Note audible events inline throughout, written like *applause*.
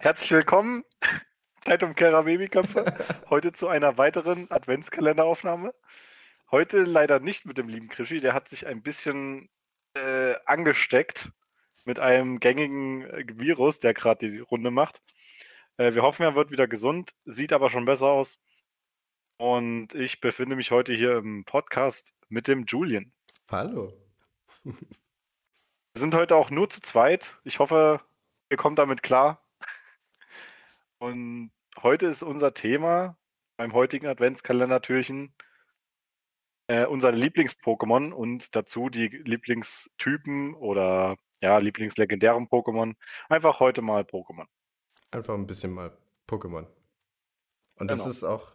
Herzlich willkommen, Zeitumkehrer Babyköpfe, heute zu einer weiteren Adventskalenderaufnahme. Heute leider nicht mit dem lieben Krischi, der hat sich ein bisschen äh, angesteckt mit einem gängigen äh, Virus, der gerade die Runde macht. Äh, wir hoffen, er wird wieder gesund, sieht aber schon besser aus. Und ich befinde mich heute hier im Podcast mit dem Julian. Hallo. Wir sind heute auch nur zu zweit. Ich hoffe, ihr kommt damit klar. Und heute ist unser Thema beim heutigen Adventskalender-Türchen äh, unser Lieblings-Pokémon und dazu die Lieblingstypen oder ja, Lieblingslegendären Pokémon. Einfach heute mal Pokémon. Einfach ein bisschen mal Pokémon. Und das Genau. ist auch,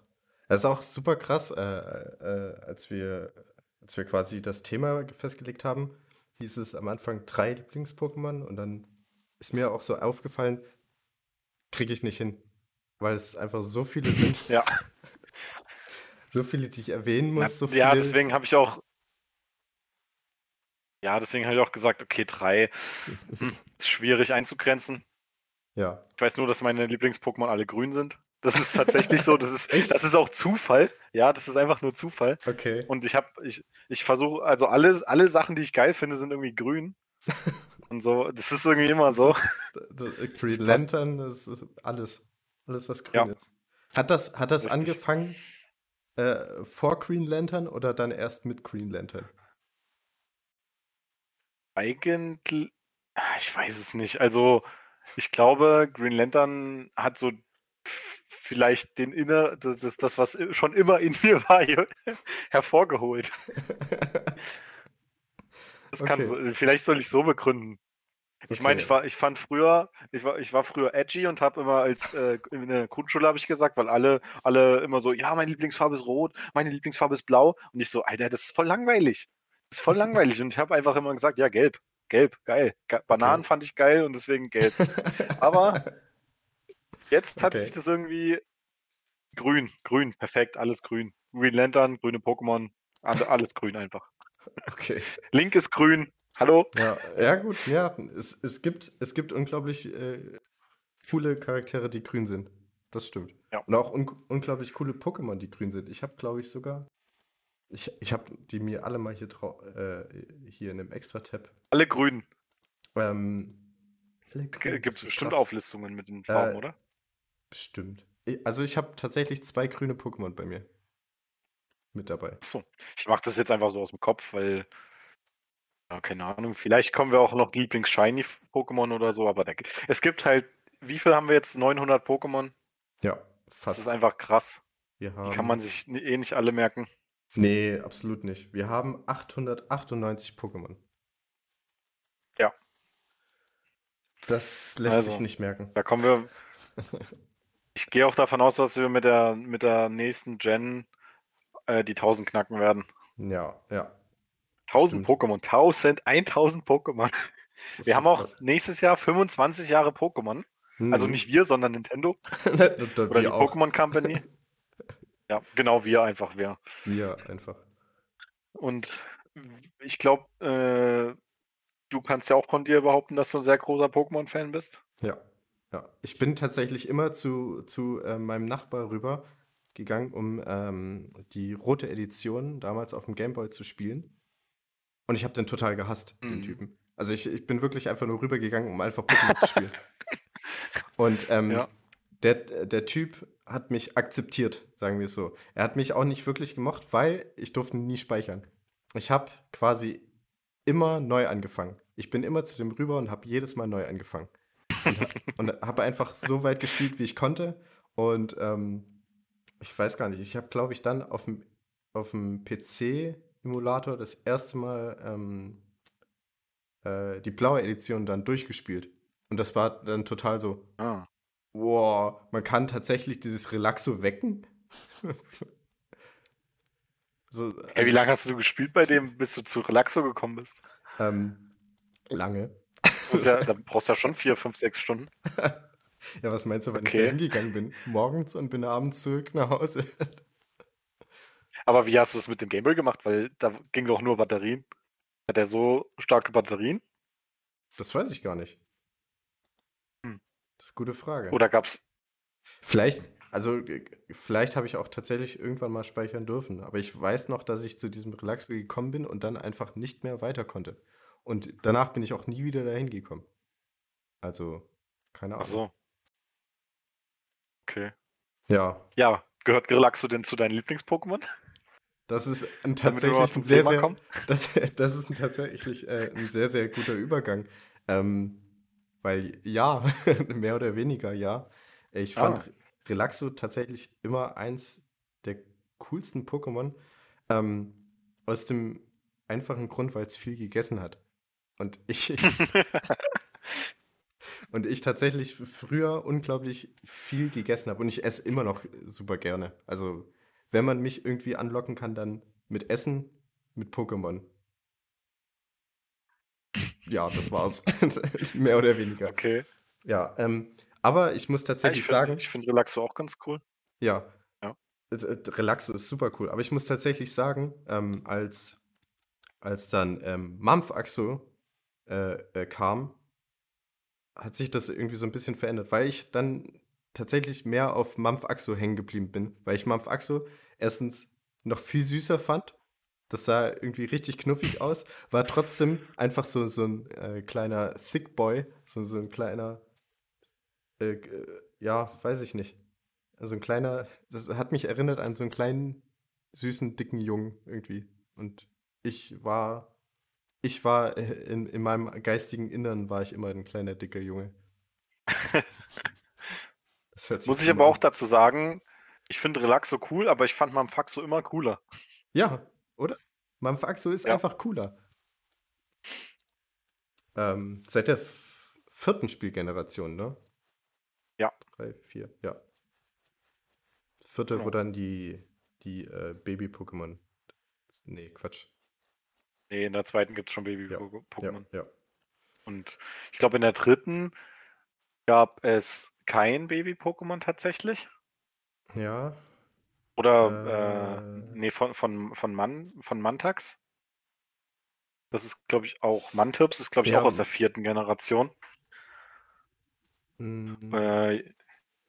das ist auch super krass, äh, äh, als wir, als wir quasi das Thema festgelegt haben, hieß es am Anfang drei Lieblings-Pokémon und dann ist mir auch so aufgefallen, kriege ich nicht hin, weil es einfach so viele sind, *laughs* Ja, *laughs* so viele, die ich erwähnen muss, so ja viele. deswegen habe ich auch. Ja, deswegen habe ich auch gesagt, okay, drei. Hm, ist schwierig einzugrenzen. Ja, Ich weiß nur, dass meine Lieblings-Pokémon alle grün sind. Das ist tatsächlich so. Das ist, *laughs* Echt? das ist auch Zufall. Ja, das ist einfach nur Zufall. okay. Und ich habe, ich, ich versuche, also alle, alle Sachen, die ich geil finde, sind irgendwie grün. Und so, das ist irgendwie immer so. Das Green. Lantern, das ist alles, alles was grün Ja. ist. Hat das, hat das Richtig. angefangen äh, vor Green Lantern oder dann erst mit Green Lantern? Eigentlich, ich weiß es nicht. Also, ich glaube, Green Lantern hat so vielleicht den inner, das, das, das was schon immer in mir war, *laughs* hervorgeholt. *laughs* Das kann Okay. so, vielleicht soll ich so begründen. Ich meine, ich Okay. war, ich fand früher, ich war, ich war früher edgy und habe immer als äh, in der Grundschule habe ich gesagt, weil alle, alle immer so, ja, meine Lieblingsfarbe ist rot, meine Lieblingsfarbe ist blau und ich so, Alter, das ist voll langweilig, das ist voll langweilig und ich habe einfach immer gesagt, ja, gelb, gelb, geil, Ge Bananen fand ich geil und deswegen gelb. Aber *laughs* jetzt hat Okay. sich das irgendwie grün, grün, perfekt, alles grün, Green Lantern, grüne Pokémon, alle- alles grün einfach. Okay. Link ist grün, hallo. Ja, ja gut, ja. Es, es, gibt, es gibt unglaublich äh, coole Charaktere, die grün sind. Das stimmt. Ja. Und auch un unglaublich coole Pokémon, die grün sind. Ich habe, glaube ich, sogar. Ich, ich habe die mir alle mal hier, äh, hier in einem Extra-Tab. Alle grün. Ähm, alle grün, Gibt es bestimmt krass. Auflistungen mit den Farben, Äh, oder? Bestimmt. Also ich habe tatsächlich zwei grüne Pokémon bei mir mit dabei. Achso. Ich mache das jetzt einfach so aus dem Kopf, weil, ja, keine Ahnung, vielleicht kommen wir auch noch Lieblings-Shiny-Pokémon oder so, aber da, es gibt halt, wie viel haben wir jetzt? 900 Pokémon? Ja, Das fast. ist einfach krass. Wir Die haben, kann man sich eh nicht alle merken. Nee, absolut nicht. Wir haben 898 Pokémon. Ja. Das lässt Also. sich nicht merken. Da kommen wir. *laughs* Ich gehe auch davon aus, dass wir mit der, mit der nächsten Gen äh, die 1000 knacken werden. Ja, ja. 1000 Stimmt. Pokémon, 1000, 1000 Pokémon. Wir haben auch krass. nächstes Jahr 25 Jahre Pokémon. Also Mhm. nicht wir, sondern Nintendo *laughs* oder die. Pokémon Company. *laughs* Ja, genau, wir einfach, wir. Wir einfach. Und ich glaube, äh, du kannst ja auch von dir behaupten, dass du ein sehr großer Pokémon-Fan bist. Ja, ja. Ich bin tatsächlich immer zu, zu äh, meinem Nachbar rüber gegangen, um ähm, die rote Edition damals auf dem Gameboy zu spielen. Und ich habe den total gehasst, den Mhm. Typen. Also ich, ich bin wirklich einfach nur rübergegangen, um einfach Pokémon zu spielen. *laughs* Und ähm, Ja. der, der Typ hat mich akzeptiert, sagen wir es so. Er hat mich auch nicht wirklich gemocht, weil ich durfte nie speichern. Ich habe quasi immer neu angefangen. Ich bin immer zu dem rüber und habe jedes Mal neu angefangen. Und, und habe einfach so weit gespielt, wie ich konnte. Und ähm, ich weiß gar nicht, ich habe, glaube ich, dann auf dem, auf dem PC-Emulator das erste Mal ähm, äh, die blaue Edition dann durchgespielt. Und das war dann total so, Ah. wow, man kann tatsächlich dieses Relaxo wecken. *laughs* so, Hey, wie lange hast du gespielt bei dem, bis du zu Relaxo gekommen bist? ähm, lange. Du ja, *laughs* da brauchst du ja schon vier, fünf, sechs Stunden. *laughs* Ja, was meinst du, wenn ich Okay. da hingegangen bin? Morgens und bin abends zurück nach Hause. Aber wie hast du es mit dem Gameboy gemacht? Weil da ging doch nur Batterien. Hat er so starke Batterien? Das weiß ich gar nicht. Hm. Das gute Frage. Oder gab's. Vielleicht, also vielleicht habe ich auch tatsächlich irgendwann mal speichern dürfen, aber ich weiß noch, dass ich zu diesem Relaxo gekommen bin und dann einfach nicht mehr weiter konnte. Und danach bin ich auch nie wieder dahin gekommen. Also, keine Ach Ahnung. so. Okay. Ja, Ja, gehört Grillaxo denn zu deinen Lieblings-Pokémon? das ist ein tatsächlich ein sehr, sehr, *laughs* das, das ist ein tatsächlich äh, ein sehr, sehr guter Übergang. Ähm, weil ja, *laughs* mehr oder weniger ja. Ich fand Ah. Relaxo tatsächlich immer eins der coolsten Pokémon. Ähm, aus dem einfachen Grund, weil es viel gegessen hat. Und ich, *laughs* und ich tatsächlich früher unglaublich viel gegessen habe. Und ich esse immer noch super gerne. Also, wenn man mich irgendwie anlocken kann, dann mit Essen, mit Pokémon. Ja, das war's. *laughs* Mehr oder weniger. Okay. Ja, ähm, aber ich muss tatsächlich ich finde sagen, ich find Relaxo auch ganz cool. ja, Ja. äh, äh, Relaxo ist super cool. Aber ich muss tatsächlich sagen, ähm, als, als dann ähm, Mampfaxo äh, äh, kam, hat sich das irgendwie so ein bisschen verändert, weil ich dann tatsächlich mehr auf Mampfaxo hängen geblieben bin, weil ich Mampfaxo erstens noch viel süßer fand. Das sah irgendwie richtig knuffig aus, war trotzdem einfach so, so ein äh, kleiner Thick Boy, so, so ein kleiner, äh, äh, ja, weiß ich nicht. Also ein kleiner, das hat mich erinnert an so einen kleinen, süßen, dicken Jungen irgendwie. Und ich war, ich war äh, in, in meinem geistigen Innern war ich immer ein kleiner, dicker Junge. Muss ich aber an. auch dazu sagen, ich finde Relaxo cool, aber ich fand Mampfaxo immer cooler. Ja, oder? Mampfaxo ist Ja. einfach cooler. Ähm, seit der vierten Spielgeneration, ne? Ja. Drei, vier, ja. Vierte, wo Genau. dann die, die äh, Baby-Pokémon. Nee, Quatsch. Nee, in der zweiten gibt es schon Ja, Baby-Pokémon. ja, ja. Und ich glaube, in der dritten gab es kein Baby-Pokémon tatsächlich. Ja, Oder, äh, Äh. nee, von, von, von, Man, von Mantax. Das ist, glaube ich, auch, Mantirps ist, glaube ich, Ja. auch aus der vierten Generation. mm, Äh,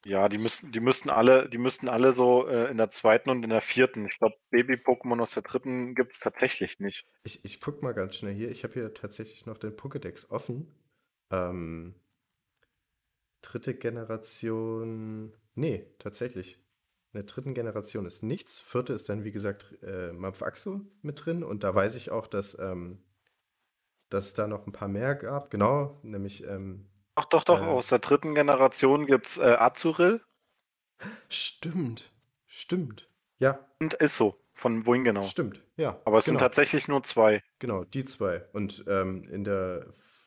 ja, die müssten, die müssten alle, die müssten alle so äh, in der zweiten und in der vierten. Ich glaube, Baby-Pokémon aus der dritten gibt es tatsächlich nicht. ich, ich guck mal ganz schnell hier. Ich habe hier tatsächlich noch den Pokédex offen. Ähm, dritte Generation. Nee, tatsächlich. In der dritten Generation ist nichts. Vierte ist dann, wie gesagt, äh, Mampfaxo mit drin. Und da weiß ich auch, dass, ähm, dass es da noch ein paar mehr gab. Genau, nämlich. Ähm, Doch, doch, doch, Äh. aus der dritten Generation gibt es äh, Azuril stimmt. Stimmt. Ja, und Isso von wohin genau. stimmt. Ja. Aber es sind genau. tatsächlich nur zwei. Genau, die zwei. Und ähm, in der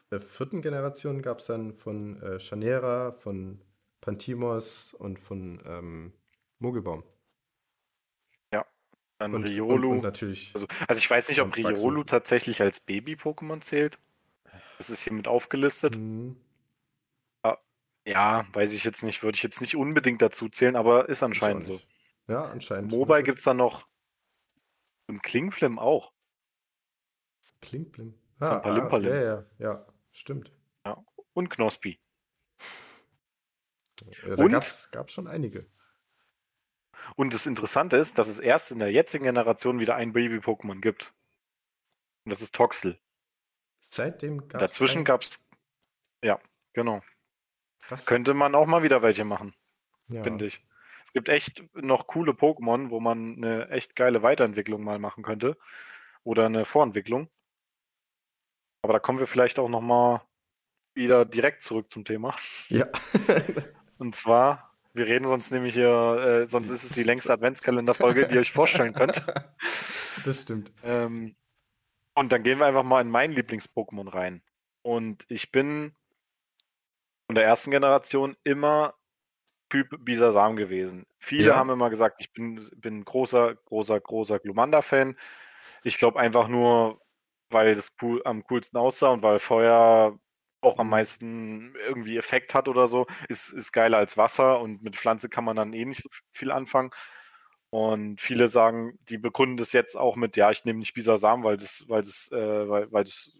äh, vierten Generation gab es dann von äh, Chanera, von Pantimos und von ähm, Mogelbaum. Dann Und, und, Riolu. und natürlich. also, also ich weiß nicht, ob und. Riolu tatsächlich als Baby-Pokémon zählt. Das ist hier mit aufgelistet. Hm, Ja, weiß ich jetzt nicht, würde ich jetzt nicht unbedingt dazu zählen, aber ist anscheinend so. Ja, anscheinend. Mobile gibt es dann noch und Klingflim auch. Klinkblim. Ah, ah, ja, ja, ja, stimmt. Und Knospi. Ja, da Und? gab es schon einige. Und das Interessante ist, dass es erst in der jetzigen Generation wieder ein Baby-Pokémon gibt. Und das ist Toxel. Seitdem gab es. Dazwischen gab es. Ja, genau. Krass. Könnte man auch mal wieder welche machen, ja. finde ich. Es gibt echt noch coole Pokémon, wo man eine echt geile Weiterentwicklung mal machen könnte. Oder eine Vorentwicklung. Aber da kommen wir vielleicht auch noch mal wieder direkt zurück zum Thema. Ja. *laughs* Und zwar, wir reden sonst nämlich hier, äh, sonst ist es die längste Adventskalenderfolge, die ihr euch vorstellen könnt. *laughs* das stimmt. Ähm, und dann gehen wir einfach mal in mein Lieblings-Pokémon rein. Und ich bin von der ersten Generation immer Typ Bisasam gewesen. Viele Ja. haben immer gesagt, ich bin, bin großer, großer, großer Glumanda-Fan. Ich glaube einfach nur, weil das cool, am coolsten aussah und weil Feuer auch am Mhm. meisten irgendwie Effekt hat oder so, ist, ist geiler als Wasser und mit Pflanze kann man dann eh nicht so viel anfangen. Und viele sagen, die begründen das jetzt auch mit, ja, ich nehme nicht Bisasam, weil das, weil das, äh, weil, weil das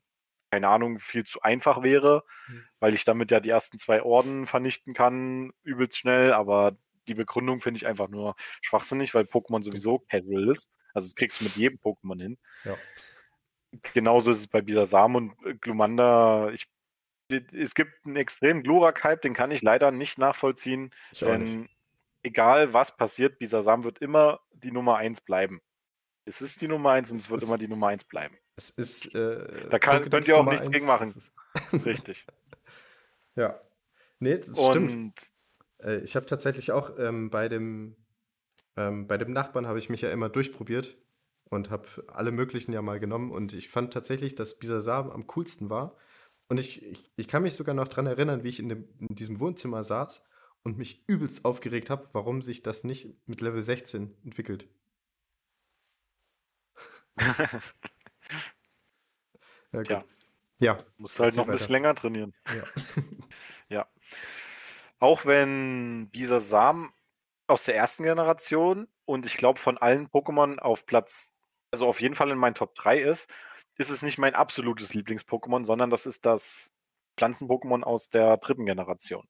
keine Ahnung, viel zu einfach wäre, Hm. weil ich damit ja die ersten zwei Orden vernichten kann, übelst schnell, aber die Begründung finde ich einfach nur schwachsinnig, weil Pokémon sowieso casual ist. Also das kriegst du mit jedem Pokémon hin. Ja. Genauso ist es bei Bisasam und äh, Glumanda. Ich, es gibt einen extremen Glurak-Hype, den kann ich leider nicht nachvollziehen, auch nicht. denn egal was passiert, Bisasam wird immer die Nummer 1 bleiben. Es ist die Nummer 1 und es, Es wird immer die Nummer 1 bleiben. Es ist. Äh, Da kann- könnt ihr auch nichts eins, gegen machen. *laughs* Richtig. *laughs* ja. Nee, das stimmt. und Äh, ich habe tatsächlich auch ähm, bei dem ähm, bei dem Nachbarn habe ich mich ja immer durchprobiert und habe alle möglichen ja mal genommen und ich fand tatsächlich, dass Bisasam am coolsten war. Und ich, ich, ich kann mich sogar noch daran erinnern, wie ich in, dem, in diesem Wohnzimmer saß und mich übelst aufgeregt habe, warum sich das nicht mit Level 16 entwickelt. *laughs* ja. Ja, musst halt noch ein bisschen länger trainieren. ja. *laughs* Auch wenn Bisasam aus der ersten Generation und ich glaube von allen Pokémon auf Platz, also auf jeden Fall in meinen Top 3 ist, ist es nicht mein absolutes Lieblings-Pokémon, sondern das ist das Pflanzen-Pokémon aus der dritten Generation.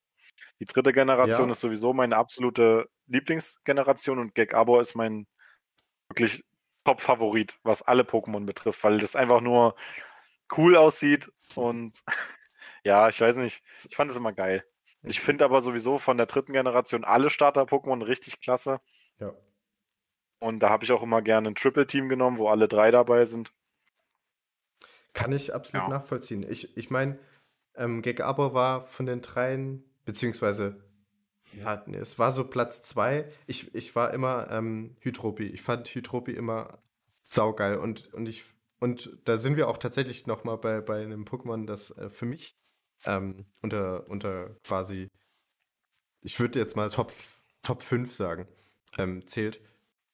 Die dritte Generation Ja. ist sowieso meine absolute Lieblingsgeneration und Gekabor ist mein wirklich Top-Favorit, was alle Pokémon betrifft, weil das einfach nur cool aussieht und *laughs* ja, ich weiß nicht, ich fand es immer geil. Ich finde aber sowieso von der dritten Generation alle Starter-Pokémon richtig klasse. Ja. Und da habe ich auch immer gerne ein Triple-Team genommen, wo alle drei dabei sind. Kann ich absolut Ja. nachvollziehen. Ich, ich meine, ähm, Gekabor war von den dreien, beziehungsweise, ja, nee, es war so Platz zwei. Ich, ich war immer ähm, Hydropi. Ich fand Hydropi immer saugeil. Und, und, ich, und da sind wir auch tatsächlich nochmal bei, bei einem Pokémon, das äh, für mich ähm, unter, unter quasi, ich würde jetzt mal Top, Top 5 sagen, ähm, zählt.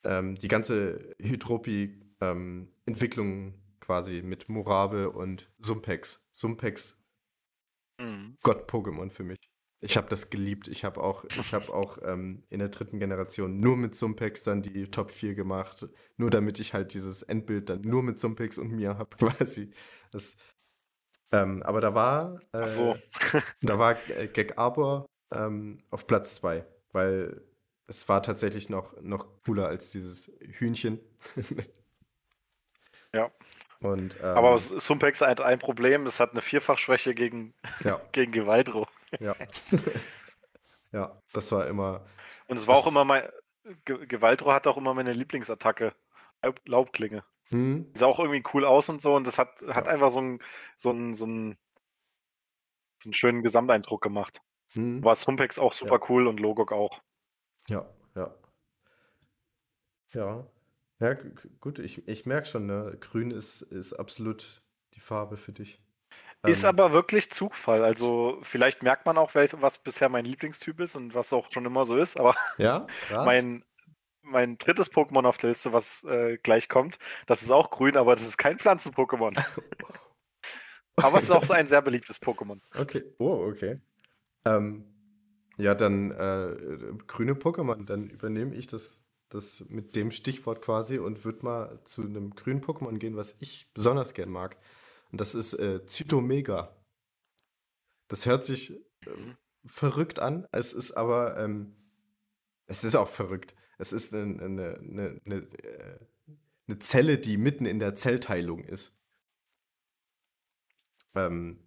Ähm, die ganze Hydropi-Entwicklung quasi mit Murabel und Sumpex. Sumpex, Gott-Pokémon für mich. Ich habe das geliebt. Ich habe auch, ich hab auch ähm, in der dritten Generation nur mit Sumpex dann die Top 4 gemacht. Nur damit ich halt dieses Endbild dann nur mit Sumpex und mir habe *laughs* quasi. Das, ähm, aber da war, äh, so. *laughs* da war äh, Gag Arbor ähm, auf Platz 2, weil es war tatsächlich noch, noch cooler als dieses Hühnchen. *laughs* Ja. Und, ähm, Aber Sumpex hat ein Problem, es hat eine Vierfachschwäche gegen, ja, gegen Gewaltro. Ja. *laughs* ja, das war immer. Und es war auch immer mein. Ge Gewaltro hat auch immer meine Lieblingsattacke. Laub Laubklinge. Hm, Die sah auch irgendwie cool aus und so und das hat, hat Ja. einfach so einen so einen, so einen, so einen schönen Gesamteindruck gemacht. hm. War Sumpex auch super cool und Logok auch. Ja, ja. Ja. Ja, gu- gu- gut, ich, ich merke schon, ne? Grün ist, ist absolut die Farbe für dich. Ist aber wirklich Zugfall. Also vielleicht merkt man auch, welch- was bisher mein Lieblingstyp ist und was auch schon immer so ist. Aber *laughs* Ja, mein, mein drittes Pokémon auf der Liste, was äh, gleich kommt, das ist auch grün, aber das ist kein Pflanzen-Pokémon. *laughs* aber es ist auch so ein sehr beliebtes Pokémon. Okay, oh, okay. Ähm, ja, dann äh, grüne Pokémon, dann übernehme ich das, das mit dem Stichwort quasi und würde mal zu einem grünen Pokémon gehen, was ich besonders gern mag. Und das ist äh, Zytomega. Das hört sich äh, verrückt an, es ist aber, ähm, es ist auch verrückt. Es ist eine, eine, eine, eine, äh, eine Zelle, die mitten in der Zellteilung ist. Ähm,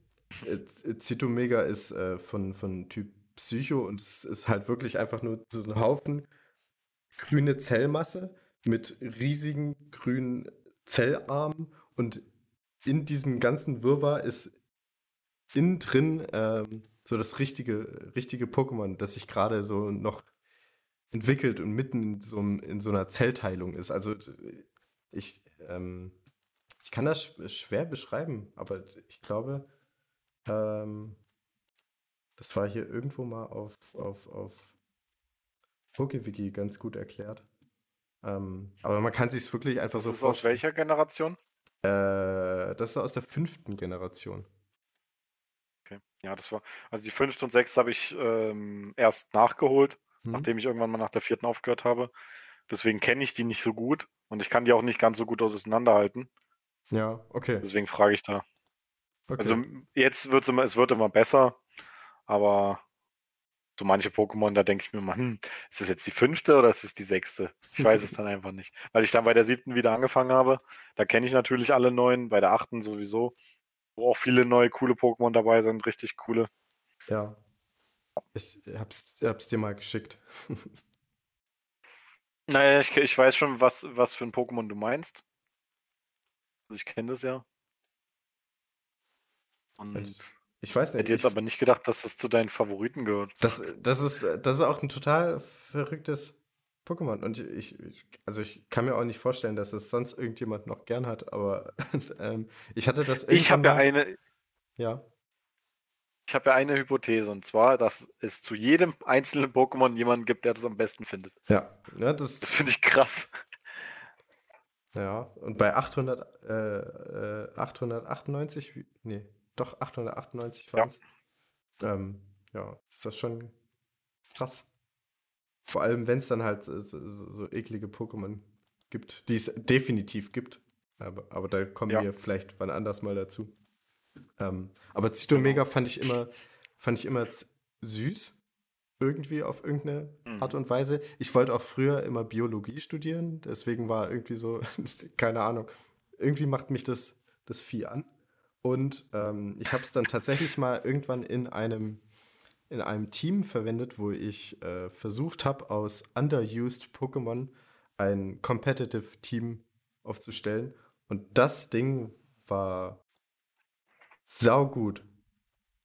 äh, Zytomega ist äh, von, von Typ Psycho und es ist halt wirklich einfach nur so ein Haufen grüne Zellmasse mit riesigen grünen Zellarmen und in diesem ganzen Wirrwarr ist innen drin ähm, so das richtige, richtige Pokémon, das sich gerade so noch entwickelt und mitten in so, in so einer Zellteilung ist. Also ich, ähm, ich kann das sch schwer beschreiben, aber ich glaube, ähm, das war hier irgendwo mal auf, auf, auf PokeWiki ganz gut erklärt. Ähm, aber man kann sich es wirklich einfach Das so ist aus welcher Generation? Äh, das ist aus der fünften Generation. Okay. Ja, das war. Also die fünfte und sechste habe ich ähm, erst nachgeholt, Hm? nachdem ich irgendwann mal nach der vierten aufgehört habe. Deswegen kenne ich die nicht so gut und ich kann die auch nicht ganz so gut auseinanderhalten. Ja, okay. Deswegen frage ich da. Also Okay. m- jetzt wird's immer, es wird immer besser, aber so manche Pokémon, da denke ich mir mal, hm, ist das jetzt die fünfte oder ist es die sechste? Ich weiß es *laughs* dann einfach nicht. Weil ich dann bei der siebten wieder angefangen habe. Da kenne ich natürlich alle neuen, bei der achten sowieso, wo auch viele neue coole Pokémon dabei sind, richtig coole. Ja. Ich hab's, hab's dir mal geschickt. *laughs* Naja, ich, ich weiß schon, was, was für ein Pokémon du meinst. Also ich kenne das ja. Und Und Ich weiß nicht. hätte jetzt aber nicht gedacht, dass das zu deinen Favoriten gehört. das, das, ist, das ist auch ein total verrücktes Pokémon. Und ich, ich, also ich kann mir auch nicht vorstellen, dass es sonst irgendjemand noch gern hat, aber *laughs* ähm, ich hatte das Ich habe ja eine, Ja. ich habe ja eine Hypothese und zwar, dass es zu jedem einzelnen Pokémon jemanden gibt, der das am besten findet. Ja. Ja, das, Das finde ich krass. ja. Und bei 800, äh, äh, 898, wie- nee, doch 898 Ja. waren es. Ähm, ja, ist das schon krass. Vor allem, wenn es dann halt so, so, eklige Pokémon gibt, die es definitiv gibt. Aber, aber da kommen Ja. wir vielleicht wann anders mal dazu. Ähm, aber Zytomega Genau. fand ich immer, fand ich immer süß. Irgendwie auf irgendeine Mhm. Art und Weise. Ich wollte auch früher immer Biologie studieren, deswegen war irgendwie so, *laughs* keine Ahnung, irgendwie macht mich das, das Vieh an. Und ähm, ich habe es dann tatsächlich mal irgendwann in einem, in einem Team verwendet, wo ich äh, versucht habe, aus underused Pokémon ein Competitive Team aufzustellen. Und das Ding war saugut.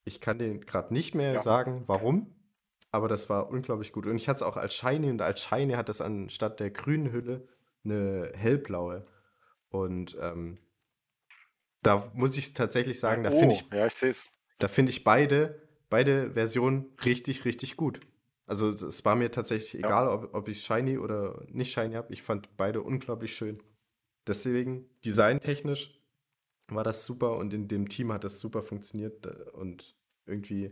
Ich kann den gerade nicht mehr Ja. sagen, warum, aber das war unglaublich gut. Und ich hatte es auch als Shiny und als Shiny hat es anstatt der grünen Hülle eine hellblaue. Und ähm, da muss ich tatsächlich sagen, da finde oh, ich, ja, ich sehe es. da finde ich beide, beide Versionen richtig, richtig gut. Also es- war mir tatsächlich Ja. egal, ob, ob ich Shiny oder nicht Shiny habe. Ich fand beide unglaublich schön. Deswegen, designtechnisch war das super und in dem Team hat das super funktioniert. äh, Und irgendwie,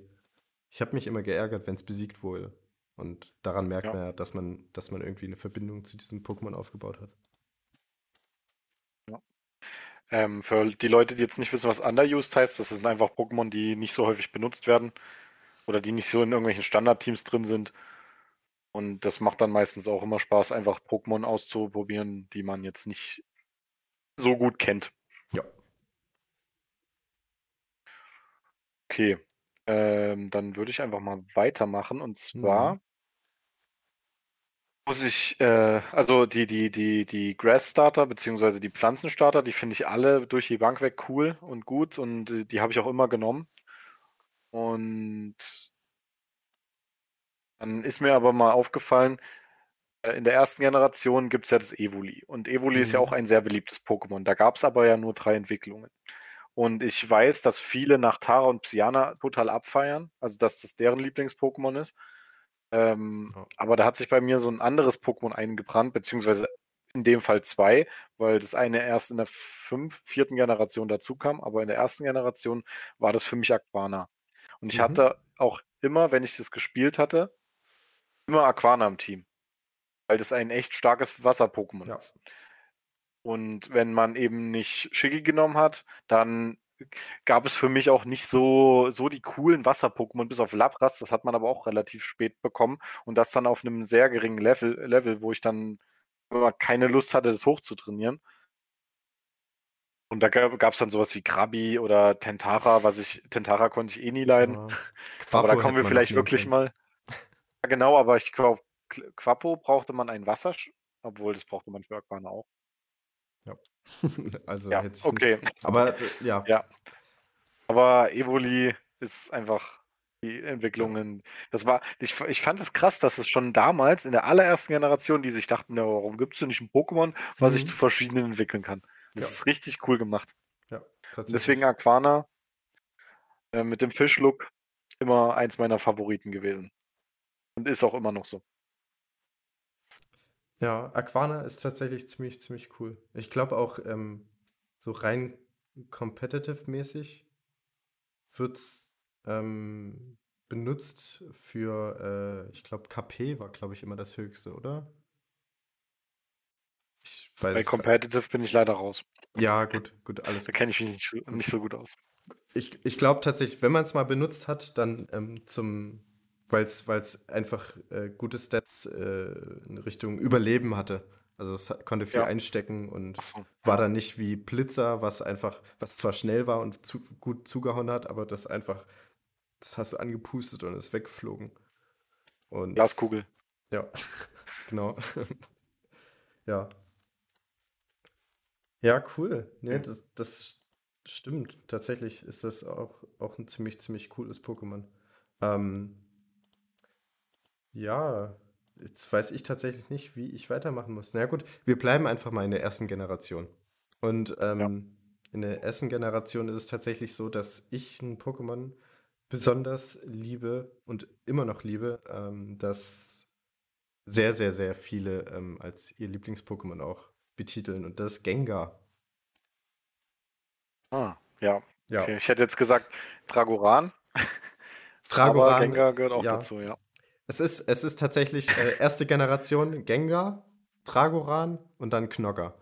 ich habe mich immer geärgert, wenn es besiegt wurde. Und daran merkt Ja. man ja, dass man, dass man irgendwie eine Verbindung zu diesem Pokémon aufgebaut hat. Ähm, für die Leute, die jetzt nicht wissen, was underused heißt, das sind einfach Pokémon, die nicht so häufig benutzt werden oder die nicht so in irgendwelchen Standardteams drin sind. Und das macht dann meistens auch immer Spaß, einfach Pokémon auszuprobieren, die man jetzt nicht so gut kennt. Ja. Okay, ähm, dann würde ich einfach mal weitermachen. Und zwar Mhm. Muss ich, äh, also die, die, die, die Grass-Starter beziehungsweise die Pflanzenstarter, die finde ich alle durch die Bank weg cool und gut und äh, die habe ich auch immer genommen. Und dann ist mir aber mal aufgefallen, äh, in der ersten Generation gibt es ja das Evoli. Und Evoli ist ja Mhm. auch ein sehr beliebtes Pokémon. Da gab es aber ja nur drei Entwicklungen. Und ich weiß, dass viele nach Tara und Psyana total abfeiern, also dass das deren Lieblings-Pokémon ist. Ähm, Ja. aber da hat sich bei mir so ein anderes Pokémon eingebrannt, beziehungsweise in dem Fall zwei, weil das eine erst in der fünf, vierten Generation dazu kam, aber in der ersten Generation war das für mich Aquana. Und ich Mhm. hatte auch immer, wenn ich das gespielt hatte, immer Aquana im Team, weil das ein echt starkes Wasser-Pokémon Ja. ist. Und wenn man eben nicht Shiggy genommen hat, dann gab es für mich auch nicht so, so die coolen Wasser-Pokémon, bis auf Lapras. Das hat man aber auch relativ spät bekommen. Und das dann auf einem sehr geringen Level, Level wo ich dann immer keine Lust hatte, das hochzutrainieren. Und da gab es dann sowas wie Krabi oder Tentara, was ich, Tentara konnte ich eh nie leiden. Ja. *laughs* Aber da kommen wir vielleicht wirklich mal. Ja, genau, aber ich glaube, Quapo brauchte man ein Wasser, obwohl das brauchte man für Aquana auch. *laughs* Also Ja, hätte ich okay. nichts. Aber äh, ja, Ja. Aber Evoli ist einfach die Entwicklungen. Das war, ich, ich fand es krass, dass es schon damals in der allerersten Generation, die sich dachten, na, warum gibt es denn nicht ein Pokémon, was ich Mhm. zu verschiedenen entwickeln kann. Das Ja. ist richtig cool gemacht. ja, tatsächlich. deswegen Aquana äh, mit dem Fischlook immer eins meiner Favoriten gewesen. Und ist auch immer noch so. Ja, Aquana ist tatsächlich ziemlich, ziemlich cool. Ich glaube auch, ähm, so rein competitive-mäßig wird es ähm, benutzt für, äh, ich glaube, KP war, glaube ich, immer das höchste, oder? Ich weiß Bei Competitive bin ich leider raus. Ja, gut, gut, alles Da kenne ich mich nicht, nicht so gut aus. Ich, ich glaube tatsächlich, wenn man es mal benutzt hat, dann ähm, zum, weil es einfach äh, gute Stats äh, in Richtung Überleben hatte. Also es konnte viel Ja. einstecken und so, war dann nicht wie Blitzer, was einfach, was zwar schnell war und zu, gut zugehauen hat, aber das einfach, das hast du angepustet und ist weggeflogen. Und Glaskugel. ja, *laughs* genau. *laughs* Ja. Ja, cool. Nee, Ja. das, das stimmt. Tatsächlich ist das auch, auch ein ziemlich, ziemlich cooles Pokémon. Ähm, ja, jetzt weiß ich tatsächlich nicht, wie ich weitermachen muss. Na ja, gut, wir bleiben einfach mal in der ersten Generation. Und ähm, in der ersten Generation ist es tatsächlich so, dass ich ein Pokémon besonders liebe und immer noch liebe, ähm, das sehr, sehr, sehr viele ähm, als ihr Lieblings-Pokémon auch betiteln. Und das ist Gengar. Ah, ja. Ja, Okay. Ich hätte jetzt gesagt Dragoran, *laughs* aber Dragoran, Gengar gehört auch ja. dazu, ja. Es ist, es ist tatsächlich äh, erste Generation Gengar, Dragoran und dann Knogger.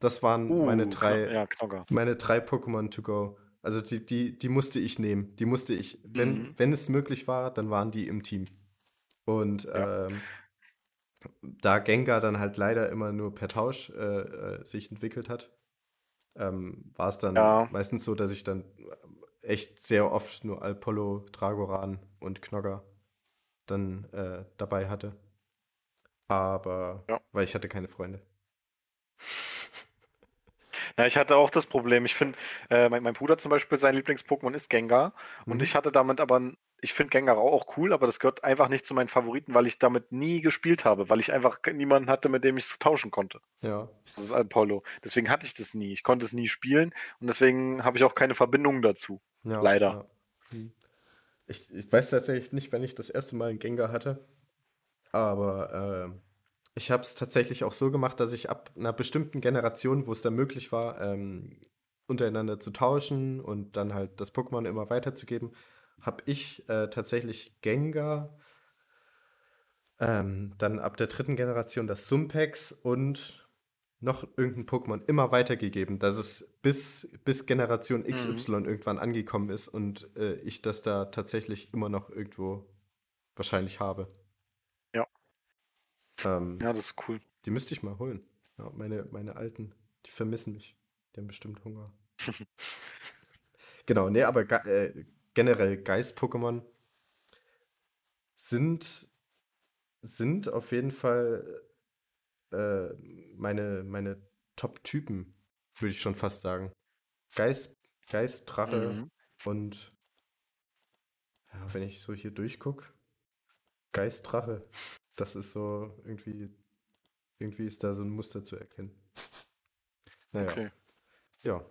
Das waren meine Uh, drei, Kno- Ja, meine drei Pokémon to go. Also die, die, die musste ich nehmen. Die musste ich, wenn, Mhm. wenn es möglich war, dann waren die im Team. Und Ja. ähm, da Gengar dann halt leider immer nur per Tausch äh, äh, sich entwickelt hat, ähm, war es dann Ja. meistens so, dass ich dann echt sehr oft nur Alpollo, Dragoran und Knogger dann äh, dabei hatte. Aber Ja. weil ich hatte keine Freunde. *laughs* Na, ich hatte auch das Problem. Ich finde, äh, mein, mein Bruder zum Beispiel, sein Lieblings-Pokémon ist Gengar. Und Mhm. ich hatte damit aber, ich finde Gengar auch cool, aber das gehört einfach nicht zu meinen Favoriten, weil ich damit nie gespielt habe, weil ich einfach niemanden hatte, mit dem ich es tauschen konnte. Ja. Das ist Apollo. Deswegen hatte ich das nie. Ich konnte es nie spielen und deswegen habe ich auch keine Verbindung dazu. Ja, Leider. ja. Hm. Ich, ich weiß tatsächlich nicht, wann ich das erste Mal einen Gengar hatte. Aber ähm, ich habe es tatsächlich auch so gemacht, dass ich ab einer bestimmten Generation, wo es dann möglich war, ähm, untereinander zu tauschen und dann halt das Pokémon immer weiterzugeben, habe ich äh, tatsächlich Gengar, ähm, dann ab der dritten Generation das Sumpex und noch irgendein Pokémon immer weitergegeben, dass es bis, bis Generation XY irgendwann angekommen ist und äh, ich das da tatsächlich immer noch irgendwo wahrscheinlich habe. Ja. Ähm, Ja, das ist cool. Die müsste ich mal holen. Ja, meine, meine Alten, die vermissen mich. Die haben bestimmt Hunger. *laughs* genau, nee, aber äh, generell Geist-Pokémon sind, sind auf jeden Fall äh, meine, meine Top-Typen, würde ich schon fast sagen. Geist, Geist, Drache Mhm. und ja, wenn ich so hier durchgucke, Geist, Drache. Das ist so irgendwie, irgendwie ist da so ein Muster zu erkennen. Naja, Okay. ja.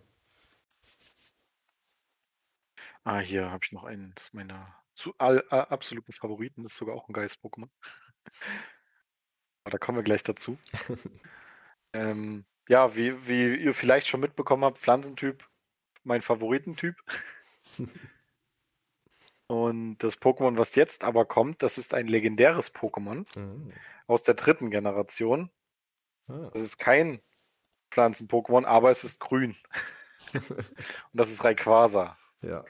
Ah, hier habe ich noch einen meiner zu, all, absoluten Favoriten. Das ist sogar auch ein Geist-Pokémon. Aber da kommen wir gleich dazu. *laughs* ähm, ja, wie, wie ihr vielleicht schon mitbekommen habt, Pflanzentyp, mein Favoritentyp. *laughs* Und das Pokémon, was jetzt aber kommt, das ist ein legendäres Pokémon Mhm. aus der dritten Generation. Ah. Das ist kein Pflanzen-Pokémon, aber es ist grün. *laughs* Und das ist Rayquaza. Ja.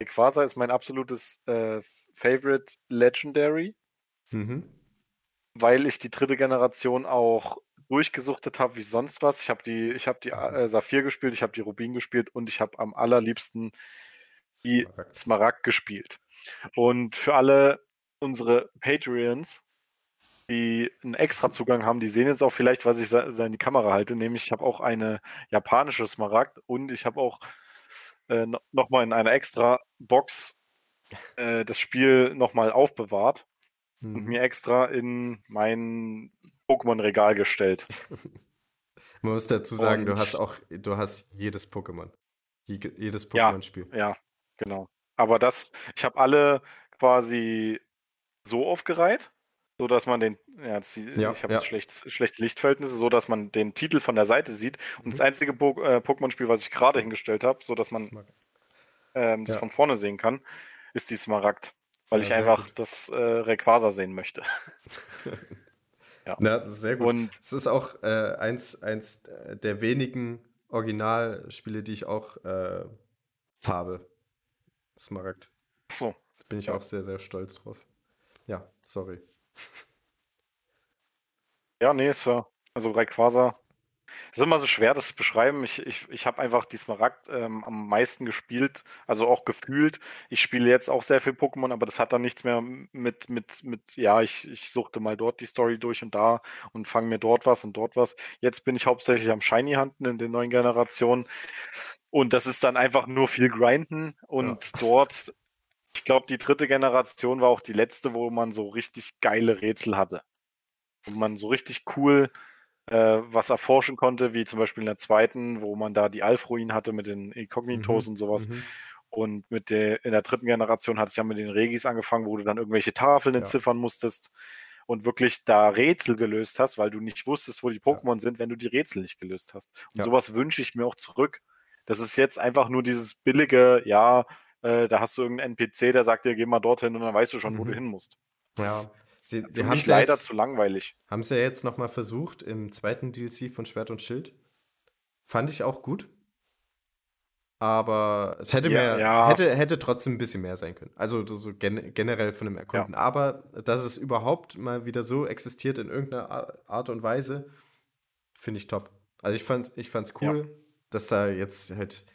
Rayquaza ist mein absolutes äh, Favorite Legendary, Mhm. Weil ich die dritte Generation auch durchgesuchtet habe wie sonst was. Ich habe die, ich habe die äh, Saphir gespielt, ich habe die Rubin gespielt und ich habe am allerliebsten die Smaragd. Smaragd gespielt. Und für alle unsere Patreons, die einen extra Zugang haben, die sehen jetzt auch vielleicht, was ich in die Kamera halte, nämlich ich habe auch eine japanische Smaragd und ich habe auch äh, no nochmal in einer extra Box äh, das Spiel nochmal aufbewahrt und Mhm. mir extra in mein Pokémon-Regal gestellt. *laughs* Man muss dazu sagen, du Und- hast auch, du hast jedes Pokémon. Je- Jedes Ja. Pokémon-Spiel. Ja, genau. Aber das, ich habe alle quasi so aufgereiht, so dass man den, ja, die, Ja, ich habe ja. schlechte Lichtverhältnisse, so dass man den Titel von der Seite sieht. Und das Mhm. einzige po äh, Pokémon-Spiel, was ich gerade hingestellt habe, so dass man Smaragd. ähm, das Ja. von vorne sehen kann, ist die Smaragd, weil ich einfach gut. das äh, Rayquaza sehen möchte. *laughs* Ja. Na, sehr gut. Und Es ist auch äh, eins, eins der wenigen Originalspiele, die ich auch äh, habe. Smaragd. So. Da bin ich ja. auch sehr, sehr stolz drauf. Ja, sorry. Ja, nee, ist ja. Also Rayquaza es ist immer so schwer, das zu beschreiben. Ich, ich, ich habe einfach die Smaragd ähm, am meisten gespielt, also auch gefühlt. Ich spiele jetzt auch sehr viel Pokémon, aber das hat dann nichts mehr mit, mit, mit ja, ich, ich suchte mal dort die Story durch und da und fange mir dort was und dort was. Jetzt bin ich hauptsächlich am Shiny Hunten in den neuen Generationen. Und das ist dann einfach nur viel Grinden und ja. dort, ich glaube, die dritte Generation war auch die letzte, wo man so richtig geile Rätsel hatte. Wo man so richtig cool äh, was erforschen konnte, wie zum Beispiel in der zweiten, wo man da die Alfruin hatte mit den Incognitos mhm. und sowas. Mhm. Und mit der, in der dritten Generation hat es ja mit den Regis angefangen, wo du dann irgendwelche Tafeln ja. entziffern musstest und wirklich da Rätsel gelöst hast, weil du nicht wusstest, wo die Pokémon ja. sind, wenn du die Rätsel nicht gelöst hast. Und ja. sowas wünsche ich mir auch zurück. Das ist jetzt einfach nur dieses billige, ja, äh, da hast du irgendeinen NPC, der sagt dir, geh mal dorthin und dann weißt du schon, mhm. wo du mhm. hin musst. Ja. Sie, sie haben leider jetzt, zu langweilig. Haben sie ja jetzt nochmal versucht im zweiten DLC von Schwert und Schild. Fand ich auch gut. Aber es hätte ja, mehr, ja. Hätte, hätte trotzdem ein bisschen mehr sein können. Also so gen generell von dem Erkunden. Ja. Aber dass es überhaupt mal wieder so existiert in irgendeiner Art und Weise, finde ich top. Also ich fand es ich fand's cool, dass da jetzt halt,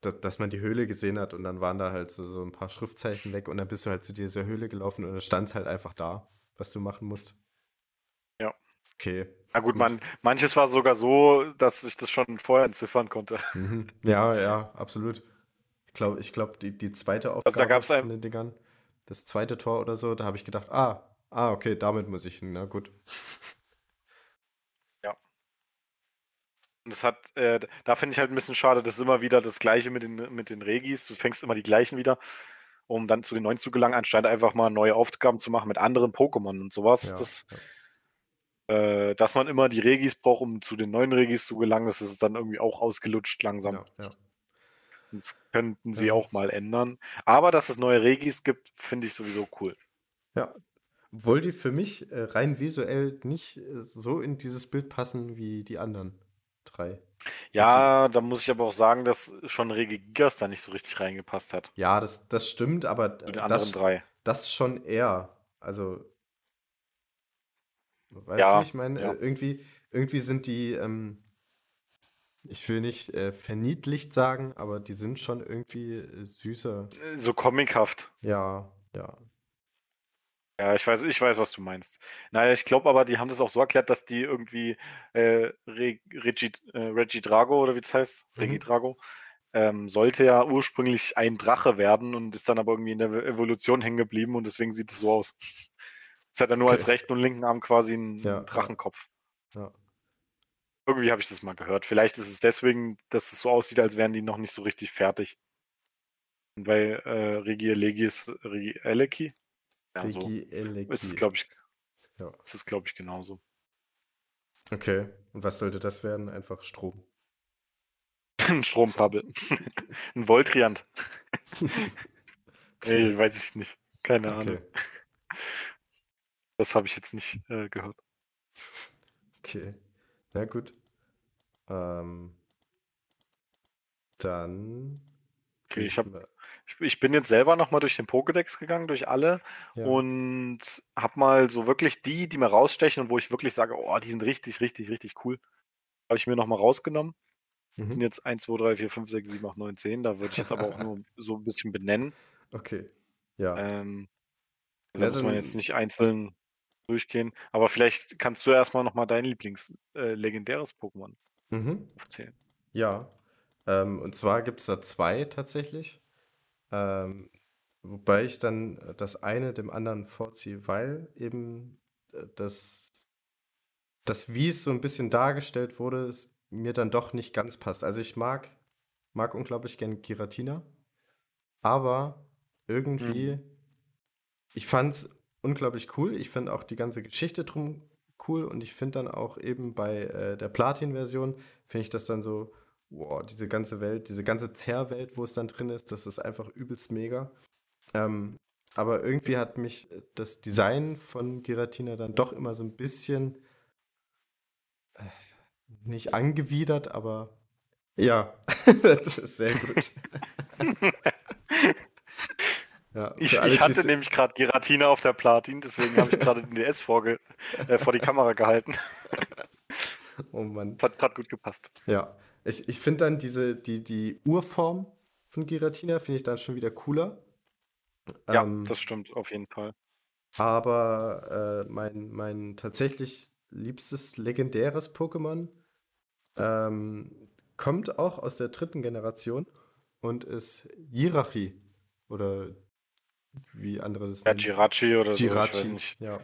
dass, dass, man die Höhle gesehen hat und dann waren da halt so, so ein paar Schriftzeichen weg und dann bist du halt zu dieser Höhle gelaufen und dann stand es halt einfach da was du machen musst. Ja. Okay. Na gut, gut. Man, manches war sogar so, dass ich das schon vorher entziffern konnte. Mhm. Ja, ja, absolut. Ich glaube, ich glaub, die, die zweite Aufgabe also da gab's von den Dingern, das zweite Tor oder so, da habe ich gedacht, ah, ah, okay, damit muss ich, na gut. Ja. Und das hat, äh, da finde ich halt ein bisschen schade, das ist immer wieder das Gleiche mit den, mit den Regis. Du fängst immer die gleichen wieder um dann zu den neuen zu gelangen, anstatt einfach mal neue Aufgaben zu machen mit anderen Pokémon und sowas. Ja, das, ja. Äh, dass man immer die Regis braucht, um zu den neuen Regis zu gelangen, das ist dann irgendwie auch ausgelutscht langsam. Ja, das könnten sie auch mal ändern. Aber dass es neue Regis gibt, finde ich sowieso cool. Ja. Obwohl die für mich äh, rein visuell nicht äh, so in dieses Bild passen wie die anderen drei. Ja, also, da muss ich aber auch sagen, dass schon Rege Gigas da nicht so richtig reingepasst hat. Ja, das, das stimmt, aber das, drei. das schon eher. Also, weißt ja, du, wie ich meine? Ja. Irgendwie, irgendwie sind die, ähm, ich will nicht äh, verniedlicht sagen, aber die sind schon irgendwie äh, süßer. So comichaft. Ja, ja. Ja, ich weiß, ich weiß, was du meinst. Naja, ich glaube aber, die haben das auch so erklärt, dass die irgendwie äh, Re Regi, äh, Reggie Drago oder wie es heißt, mhm. Drago, ähm, sollte ja ursprünglich ein Drache werden und ist dann aber irgendwie in der Evolution hängen geblieben und deswegen sieht es so aus. *laughs* Jetzt hat er nur okay. als rechten und linken Arm quasi einen ja, Drachenkopf. Ja. Irgendwie habe ich das mal gehört. Vielleicht ist es deswegen, dass es so aussieht, als wären die noch nicht so richtig fertig. Und bei äh, Regie Legis Regi Eleki, ja, so ist es, glaube ich, ja. ist es, glaube ich, genauso. Okay. Und was sollte das werden? Einfach Strom. Ein *laughs* Stromkabel. *laughs* Ein Voltriant. okay. Nee, weiß ich nicht. Keine okay. Ahnung. *laughs* Das habe ich jetzt nicht äh, gehört. Okay. Na gut. Ähm, dann. Okay, ich habe ich, bin jetzt selber nochmal durch den Pokédex gegangen, durch alle ja. und habe mal so wirklich die, die mir rausstechen und wo ich wirklich sage, oh, die sind richtig, richtig, richtig cool, habe ich mir nochmal rausgenommen. Mhm. sind jetzt 1, 2, 3, 4, 5, 6, 7, 8, 9, 10. Da würde ich jetzt aber auch nur *laughs* so ein bisschen benennen. Okay. Ja. Ähm, da ja, muss man jetzt nicht einzeln durchgehen. Aber vielleicht kannst du erstmal nochmal dein Lieblings-legendäres äh, Pokémon mhm. aufzählen. Ja. Ähm, und zwar gibt es da zwei tatsächlich. Ähm, wobei ich dann das eine dem anderen vorziehe, weil eben äh, das, das wie es so ein bisschen dargestellt wurde, mir dann doch nicht ganz passt. Also ich mag, mag unglaublich gern Giratina, aber irgendwie, mhm. ich fand es unglaublich cool. Ich finde auch die ganze Geschichte drum cool und ich finde dann auch eben bei äh, der Platin-Version, finde ich das dann so wow, diese ganze Welt, diese ganze Zerrwelt, wo es dann drin ist, das ist einfach übelst mega. Ähm, aber irgendwie hat mich das Design von Giratina dann doch immer so ein bisschen äh, nicht angewidert, aber Ja, *laughs* das ist sehr gut. *laughs* ja, ich, ich, hatte nämlich gerade Giratina auf der Platin, deswegen habe ich gerade den DS vorge äh, vor die Kamera gehalten. oh Mann. Das hat gerade gut gepasst. Ja, ich, ich finde dann diese, die, die Urform von Giratina finde ich dann schon wieder cooler. Ja, ähm, das stimmt, auf jeden Fall. Aber äh, mein, mein tatsächlich liebstes legendäres Pokémon ähm, kommt auch aus der dritten Generation und ist Jirachi. Oder wie andere das ja, nennen. Jirachi oder Jirachi, so. Ja.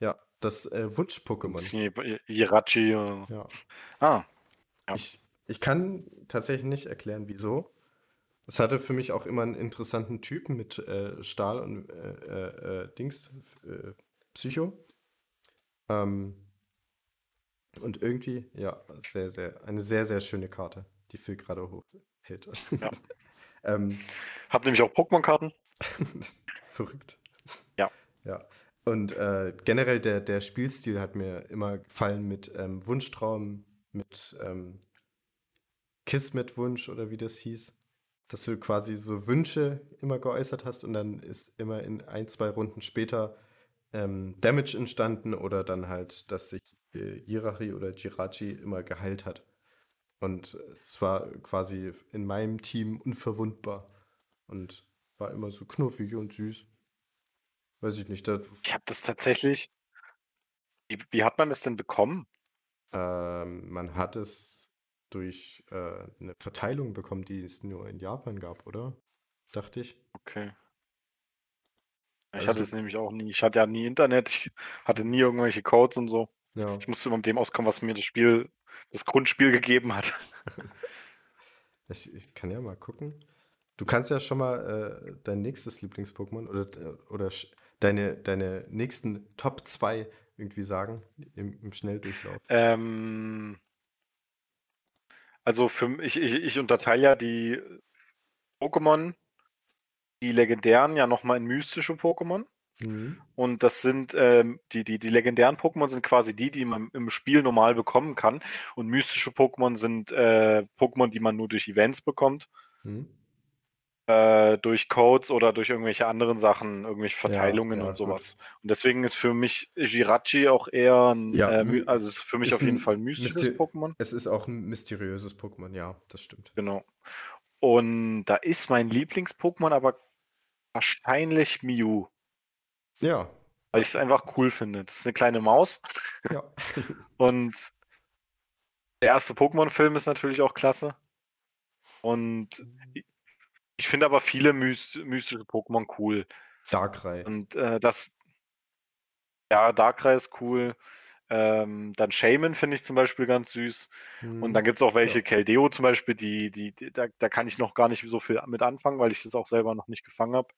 ja, das äh, Wunsch-Pokémon. Jirachi. Ja. Ah. Ja. Ich, ich kann tatsächlich nicht erklären, wieso. Es hatte für mich auch immer einen interessanten Typen mit äh, Stahl und äh, äh, äh Dings, äh, Psycho. Ähm, und irgendwie, ja, sehr, sehr, eine sehr, sehr schöne Karte, die Phil gerade hochhält. Ja. *laughs* ähm, Hab nämlich auch Pokémon-Karten. *laughs* Verrückt. Ja. Ja. Und äh, generell der, der Spielstil hat mir immer gefallen mit ähm, Wunschtraum, mit ähm, Kiss mit Wunsch oder wie das hieß dass du quasi so Wünsche immer geäußert hast und dann ist immer in ein, zwei Runden später ähm, Damage entstanden oder dann halt, dass sich äh, Jirachi oder Jirachi immer geheilt hat. Und es war quasi in meinem Team unverwundbar und war immer so knuffig und süß. Weiß ich nicht. ich habe das tatsächlich. Wie, wie, hat man das denn bekommen? Ähm, man hat es durch äh, eine Verteilung bekommen, die es nur in Japan gab, oder? Dachte ich. Okay. Ich also, hatte es nämlich auch nie. Ich hatte ja nie Internet, ich hatte nie irgendwelche Codes und so. Ja. Ich musste immer mit dem auskommen, was mir das Spiel, das Grundspiel gegeben hat. *laughs* ich, ich, kann ja mal gucken. Du kannst ja schon mal äh, dein nächstes Lieblings-Pokémon oder, oder deine, deine nächsten Top 2 irgendwie sagen im, im Schnelldurchlauf. Ähm, also für ich, ich, ich unterteile ja die Pokémon, die legendären, ja nochmal in mystische Pokémon. Mhm. Und das sind ähm, die, die, die legendären Pokémon sind quasi die, die man im Spiel normal bekommen kann. Und mystische Pokémon sind äh, Pokémon, die man nur durch Events bekommt. Mhm äh, durch Codes oder durch irgendwelche anderen Sachen, irgendwelche Verteilungen ja, ja, und sowas. Gut. Und deswegen ist für mich Jirachi auch eher ein, ja, äh, also ist für mich ist auf jeden Fall ein mystisches Pokémon. Es ist auch ein mysteriöses Pokémon, ja, das stimmt. Genau. Und da ist mein Lieblings-Pokémon aber wahrscheinlich Mew. Ja. Weil ich es einfach cool finde. Das ist eine kleine Maus. Ja. *laughs* und der erste Pokémon-Film ist natürlich auch klasse. Und ich finde aber viele myst mystische Pokémon cool. Darkrai. Und äh, das. Ja, Darkrai ist cool. Ähm, dann Shaman finde ich zum Beispiel ganz süß. Hm. Und dann gibt es auch welche, ja. Keldeo zum Beispiel, die, die, die da, da, kann ich noch gar nicht so viel mit anfangen, weil ich das auch selber noch nicht gefangen habe.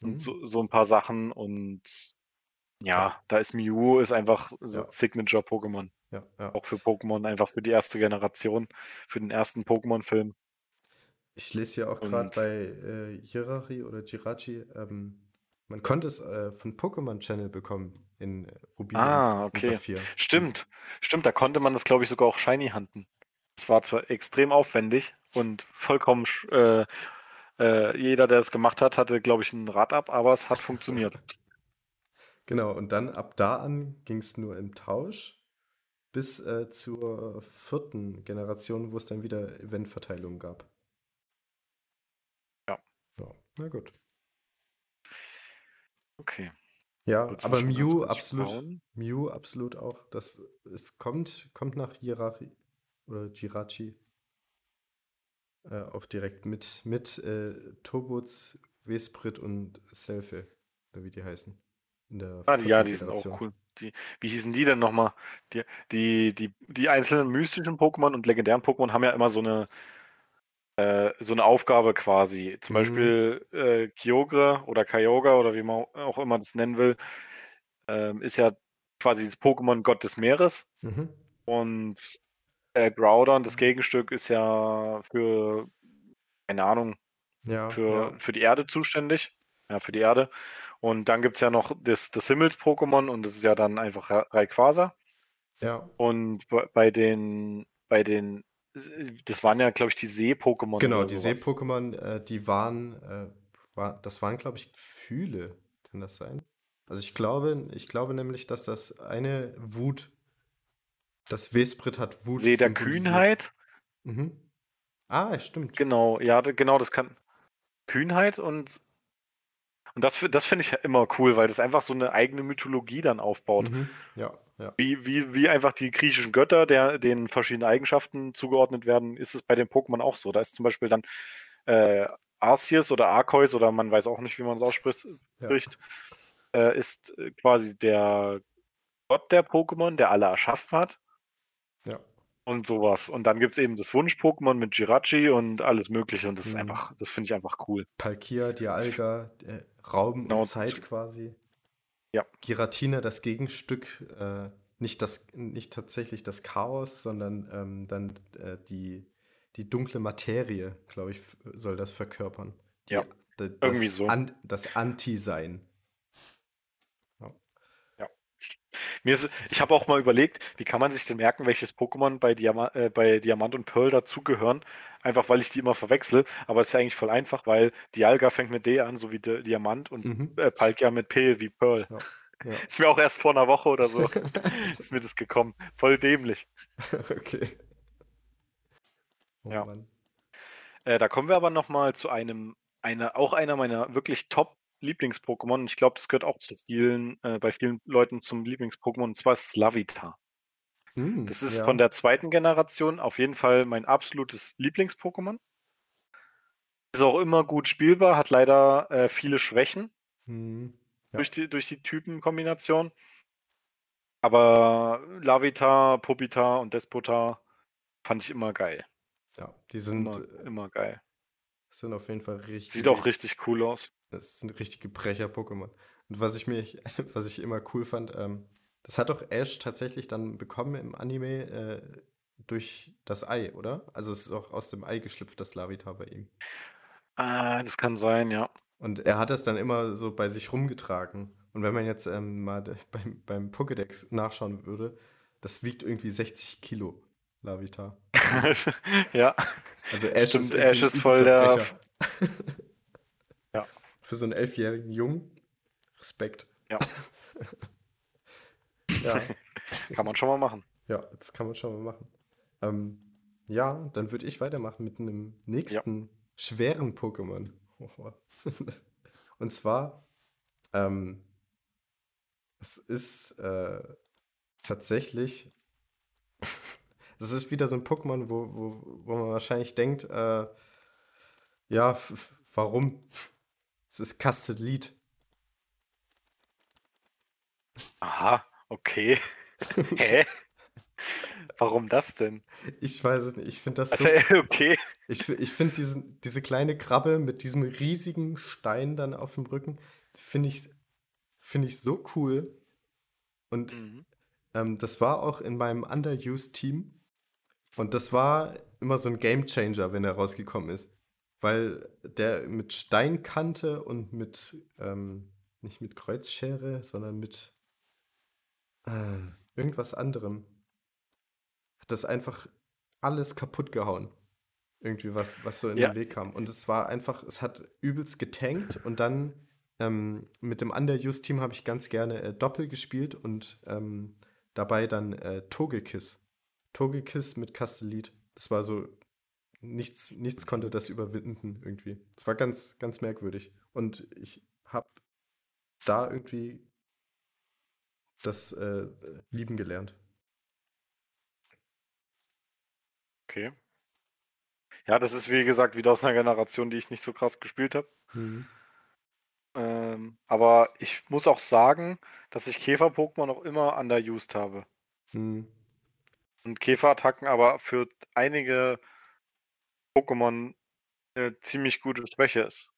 Und hm. so, so, ein paar Sachen. Und ja, da ist Mew ist einfach ja. Signature-Pokémon. Ja, ja. Auch für Pokémon, einfach für die erste Generation, für den ersten Pokémon-Film. Ich lese ja auch gerade bei äh, Jirachi oder Jirachi, ähm, man konnte es äh, von Pokémon Channel bekommen in Rubin Ah, okay. Saphir. Stimmt, stimmt, da konnte man das, glaube ich, sogar auch shiny handeln. Es war zwar extrem aufwendig und vollkommen äh, äh, jeder, der es gemacht hat, hatte, glaube ich, ein Rad ab, aber es hat funktioniert. *laughs* Genau, und dann ab da an ging es nur im Tausch bis äh, zur vierten Generation, wo es dann wieder Eventverteilungen gab. Na gut. Okay. Ja, Willst aber Mew absolut, Mew absolut auch. Das es kommt, kommt nach Hirachi oder Jirachi äh, auch direkt mit mit äh, Tobuts, Vesprit und Selfie, wie die heißen. In der ah, ja, die sind auch cool. Die, wie hießen die denn nochmal? Die, die, die, die einzelnen mystischen Pokémon und legendären Pokémon haben ja immer so eine äh, so eine Aufgabe quasi. Zum mhm. Beispiel äh, Kyogre oder Kyogre oder wie man auch immer das nennen will, ähm, ist ja quasi das Pokémon Gott des Meeres. Mhm. Und äh, Groudon, das Gegenstück, ist ja für, keine Ahnung, ja, für, ja. für die Erde zuständig. Ja, für die Erde. Und dann gibt es ja noch das, das Himmels-Pokémon und das ist ja dann einfach Rayquaza. Ja. Und bei den, bei den das waren ja, glaube ich, die See-Pokémon. Genau, die. See-Pokémon, äh, die waren, äh, war, das waren, glaube ich, Gefühle. Kann das sein? Also ich glaube, ich glaube nämlich, dass das eine Wut, das Vesprit hat Wut See der. Kühnheit. Mhm. Ah, stimmt. Genau, ja, genau, das kann. Kühnheit und. Und das, das finde ich immer cool, weil das einfach so eine eigene Mythologie dann aufbaut. Mhm. Ja, ja. Wie, wie, wie einfach die griechischen Götter, der, denen verschiedene Eigenschaften zugeordnet werden, ist es bei den Pokémon auch so. Da ist zum Beispiel dann äh, Arceus oder Arceus oder man weiß auch nicht, wie man es ausspricht, Ja. spricht, äh, ist quasi der Gott der Pokémon, der alle erschaffen hat Ja. und sowas. Und dann gibt es eben das Wunsch-Pokémon mit Jirachi und alles Mögliche. Und das ist Mhm. einfach, das finde ich einfach cool. Palkia, Dialga, äh, Raum Genau, und Zeit quasi. Ja. Giratina, das Gegenstück, äh, nicht, das, nicht tatsächlich das Chaos, sondern ähm, dann äh, die, die dunkle Materie, glaube ich, soll das verkörpern. Die, Ja, da- das irgendwie so. An, das Anti-Sein. Mir ist, ich habe auch mal überlegt, wie kann man sich denn merken, welches Pokémon bei, Diama äh, bei Diamant und Pearl dazugehören? Einfach weil ich die immer verwechsel. Aber es ist ja eigentlich voll einfach, weil Dialga fängt mit D an, so wie Di- Diamant und Mhm. äh, Palkia mit P wie Pearl. Ja. Ja. *laughs* Ist mir auch erst vor einer Woche oder so *laughs* ist mir das gekommen. Voll dämlich. *laughs* okay. Oh Ja. Äh, da kommen wir aber nochmal zu einem, einer, auch einer meiner wirklich top Lieblings-Pokémon. Und Ich glaube, das gehört auch zu vielen, äh, bei vielen Leuten zum Lieblings-Pokémon. Und zwar ist es Lavita. Hm, Das ist ja. von der zweiten Generation auf jeden Fall mein absolutes Lieblings-Pokémon. Ist auch immer gut spielbar, hat leider äh, viele Schwächen Hm, Ja. durch die, durch die Typenkombination. Aber Lavita, Popita und Despota fand ich immer geil. ja, die sind, Immer, äh, immer geil. sind auf jeden Fall richtig. Sieht auch richtig cool aus. Das sind richtige Brecher-Pokémon. Und was ich mich, *laughs* was ich immer cool fand, ähm, das hat doch Ash tatsächlich dann bekommen im Anime äh, durch das Ei, oder? Also es ist auch aus dem Ei geschlüpft, das Lavita bei ihm. Ah, das kann sein, ja. Und er hat das dann immer so bei sich rumgetragen. Und wenn man jetzt ähm, mal *laughs* beim, beim Pokédex nachschauen würde, das wiegt irgendwie 60 Kilo, Lavita. *laughs* ja, Also Ash Stimmt, ist Ash ist ein voll der-. Für so einen elfjährigen Jungen, Respekt. Ja. *laughs* ja. kann man schon mal machen. Ja, das kann man schon mal machen. Ähm, ja, dann würde ich weitermachen mit einem nächsten schweren Pokémon. *laughs* Und zwar, ähm, es ist äh, tatsächlich, *laughs* das ist wieder so ein Pokémon, wo, wo, wo man wahrscheinlich denkt, äh, ja, warum? Es ist Castellit. Aha, okay. *laughs* Hä? Warum das denn? Ich weiß es nicht, ich finde das so Also, *laughs* okay. Ich, ich finde diesen, diese kleine Krabbe mit diesem riesigen Stein dann auf dem Rücken, finde ich, finde ich so cool. Und Mhm. ähm, das war auch in meinem Underused-Team. Und das war immer so ein Gamechanger, wenn er rausgekommen ist. Weil der mit Steinkante und mit, ähm, nicht mit Kreuzschere, sondern mit äh, irgendwas anderem, hat das einfach alles kaputt gehauen. Irgendwie was, was so in Ja. den Weg kam. Und es war einfach, es hat übelst getankt und dann ähm, mit dem Underused-Team habe ich ganz gerne äh, Doppel gespielt und ähm, dabei dann äh, Togekiss. Togekiss mit Castellit. Das war so, nichts, nichts konnte das überwinden irgendwie. Das war ganz, ganz merkwürdig. Und ich habe da irgendwie das äh, lieben gelernt. Okay. Ja, das ist wie gesagt wieder aus einer Generation, die ich nicht so krass gespielt habe. Ähm, aber ich muss auch sagen, dass ich Käfer-Pokémon auch immer underused habe. Hm. Und Käferattacken aber für einige Pokémon eine ziemlich gute Schwäche ist.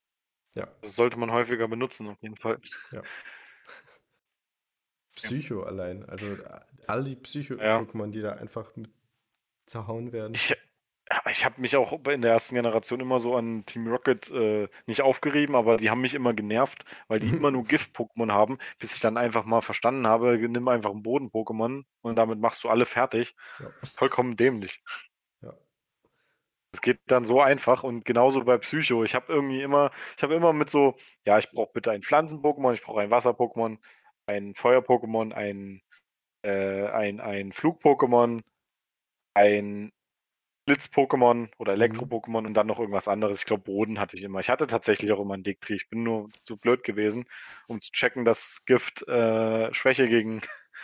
Ja, Das sollte man häufiger benutzen, auf jeden Fall. *laughs* Psycho allein. Also äh, all die Ja. Psycho-Pokémon, die da einfach mit zerhauen werden. Ich, ich habe mich auch in der ersten Generation immer so an Team Rocket äh, nicht aufgerieben, aber die haben mich immer genervt, weil die immer nur *laughs* Gift-Pokémon haben, bis ich dann einfach mal verstanden habe, nimm einfach ein Boden-Pokémon und damit machst du alle fertig. Ja. Vollkommen dämlich. Es geht dann so einfach und genauso bei Psycho. Ich habe irgendwie immer, ich habe immer mit so, ja, ich brauche bitte ein Pflanzen-Pokémon, ich brauche ein Wasser-Pokémon, ein Feuer-Pokémon, ein, äh, ein, ein Flug-Pokémon, ein Blitz-Pokémon oder Mhm. Elektro-Pokémon und dann noch irgendwas anderes. Ich glaube, Boden hatte ich immer. Ich hatte tatsächlich auch immer einen Diktri. Ich bin nur zu blöd gewesen, um zu checken, dass Gift äh, Schwäche gegen,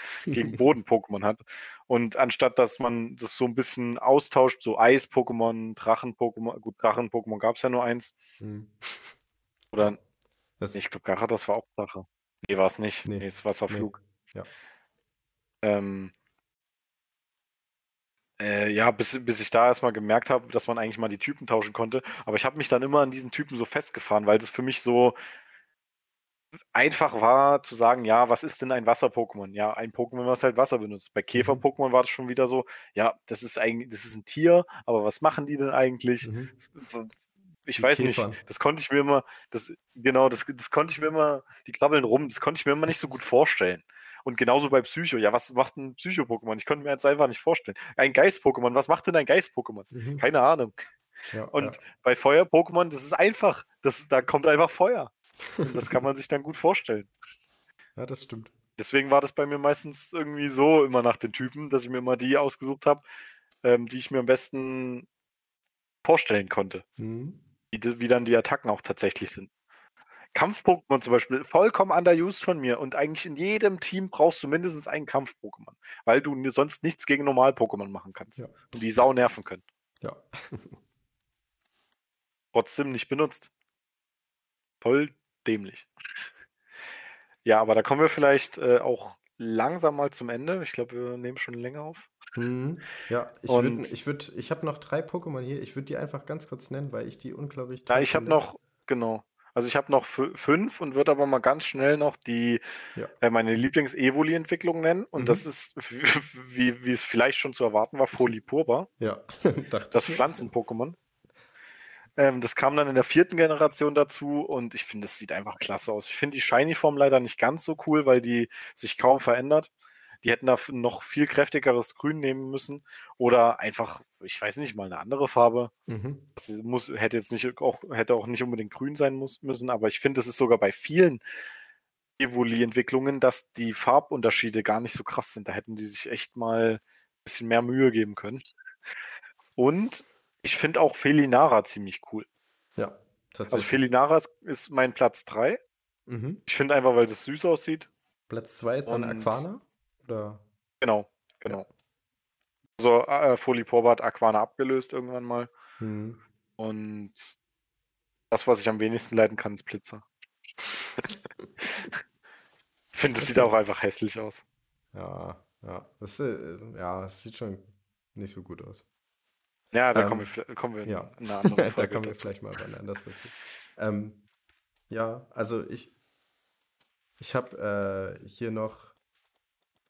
*laughs* gegen Boden-Pokémon hat. Und anstatt, dass man das so ein bisschen austauscht, so Eis-Pokémon, Drachen-Pokémon, gut, Drachen-Pokémon gab es ja nur eins. Mhm. Oder, Das, nee, ich glaube, Garados war auch Drache. Nee, war es nicht. Nee. Nee, es war Wasserflug. Ja. Ähm, äh, ja, bis, bis ich da erstmal gemerkt habe, dass man eigentlich mal die Typen tauschen konnte. Aber ich habe mich dann immer an diesen Typen so festgefahren, weil das für mich so einfach war zu sagen, ja, was ist denn ein Wasser-Pokémon? Ja, ein Pokémon, was halt Wasser benutzt. Bei Käfer-Pokémon war das schon wieder so, ja, das ist eigentlich, das ist ein Tier, aber was machen die denn eigentlich? Mhm. Ich Die weiß Käfern. nicht, das konnte ich mir immer, das, genau, das, das konnte ich mir immer, die krabbeln rum, das konnte ich mir immer nicht so gut vorstellen. Und genauso bei Psycho. Ja, was macht ein Psycho-Pokémon? Ich konnte mir jetzt einfach nicht vorstellen. Ein Geist-Pokémon, was macht denn ein Geist-Pokémon? Mhm. Keine Ahnung. Ja, Und ja. bei Feuer-Pokémon, das ist einfach. Das, da kommt einfach Feuer. Und *laughs* das kann man sich dann gut vorstellen. ja, das stimmt. Deswegen war das bei mir meistens irgendwie so immer nach den Typen, dass ich mir immer die ausgesucht habe, ähm, die ich mir am besten vorstellen konnte. Mhm. Wie, wie dann die Attacken auch tatsächlich sind. Kampf-Pokémon zum Beispiel, vollkommen underused von mir. Und eigentlich in jedem Team brauchst du mindestens einen Kampf-Pokémon. Weil du sonst nichts gegen Normal-Pokémon machen kannst. Ja. Und die Sau nerven können. Ja. *laughs* Trotzdem nicht benutzt. Voll dämlich. Ja, aber da kommen wir vielleicht äh, auch langsam mal zum Ende. Ich glaube, wir nehmen schon länger auf. Mhm. Ja, ich würde, ich würde, ich habe noch drei Pokémon hier. Ich würde die einfach ganz kurz nennen, weil ich die unglaublich Ja, ich habe noch, genau. Also ich habe noch fü- fünf und würde aber mal ganz schnell noch die Ja. äh, meine Lieblings-Evoli-Entwicklung nennen. Und Mhm. das ist, *laughs* wie, wie es vielleicht schon zu erwarten war, Folipurba, Ja, *laughs* das. Pflanzen-Pokémon. Ähm, das kam dann in der vierten Generation dazu und ich finde, es sieht einfach klasse aus. Ich finde die Shiny-Form leider nicht ganz so cool, weil die sich kaum verändert. Die hätten da noch viel kräftigeres Grün nehmen müssen oder einfach, ich weiß nicht, mal eine andere Farbe. Mhm. Das muss, hätte jetzt nicht auch, hätte auch nicht unbedingt grün sein muss, müssen, aber ich finde, es ist sogar bei vielen Evoli-Entwicklungen, dass die Farbunterschiede gar nicht so krass sind. Da hätten die sich echt mal ein bisschen mehr Mühe geben können. Und ich finde auch Felinara ziemlich cool. Ja, Also tatsächlich. Felinara ist, mein Platz 3. Mhm. Ich finde einfach, weil das süß aussieht. Platz zwei ist dann Und- Aquana? Oder? Genau, genau. So, äh, Foliporba hat Aquana abgelöst irgendwann mal. Mhm. Und das, was ich am wenigsten leiden kann, ist Blitzer. *laughs* ich finde, das sieht auch einfach hässlich aus. Ja, ja. Das, äh, ja, das sieht schon nicht so gut aus. Ja, da Ähm, kommen wir, kommen ja. in einer anderen *laughs* da Folge kommen wir vielleicht mal wann anders dazu. Ähm, ja, also ich, ich habe äh, hier noch,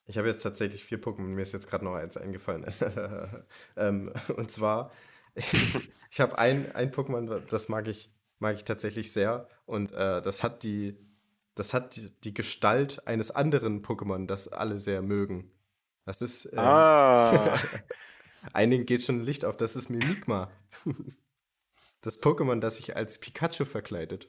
ich habe jetzt tatsächlich vier Pokémon, mir ist jetzt gerade noch eins eingefallen. *laughs* ähm, und zwar, *laughs* ich habe ein, ein Pokémon, das mag ich, mag ich tatsächlich sehr und äh, das hat die, das hat die, die Gestalt eines anderen Pokémon, das alle sehr mögen. Das ist, ähm, Ah, Einigen geht schon Licht auf, das ist Mimikma. Das Pokémon, das sich als Pikachu verkleidet,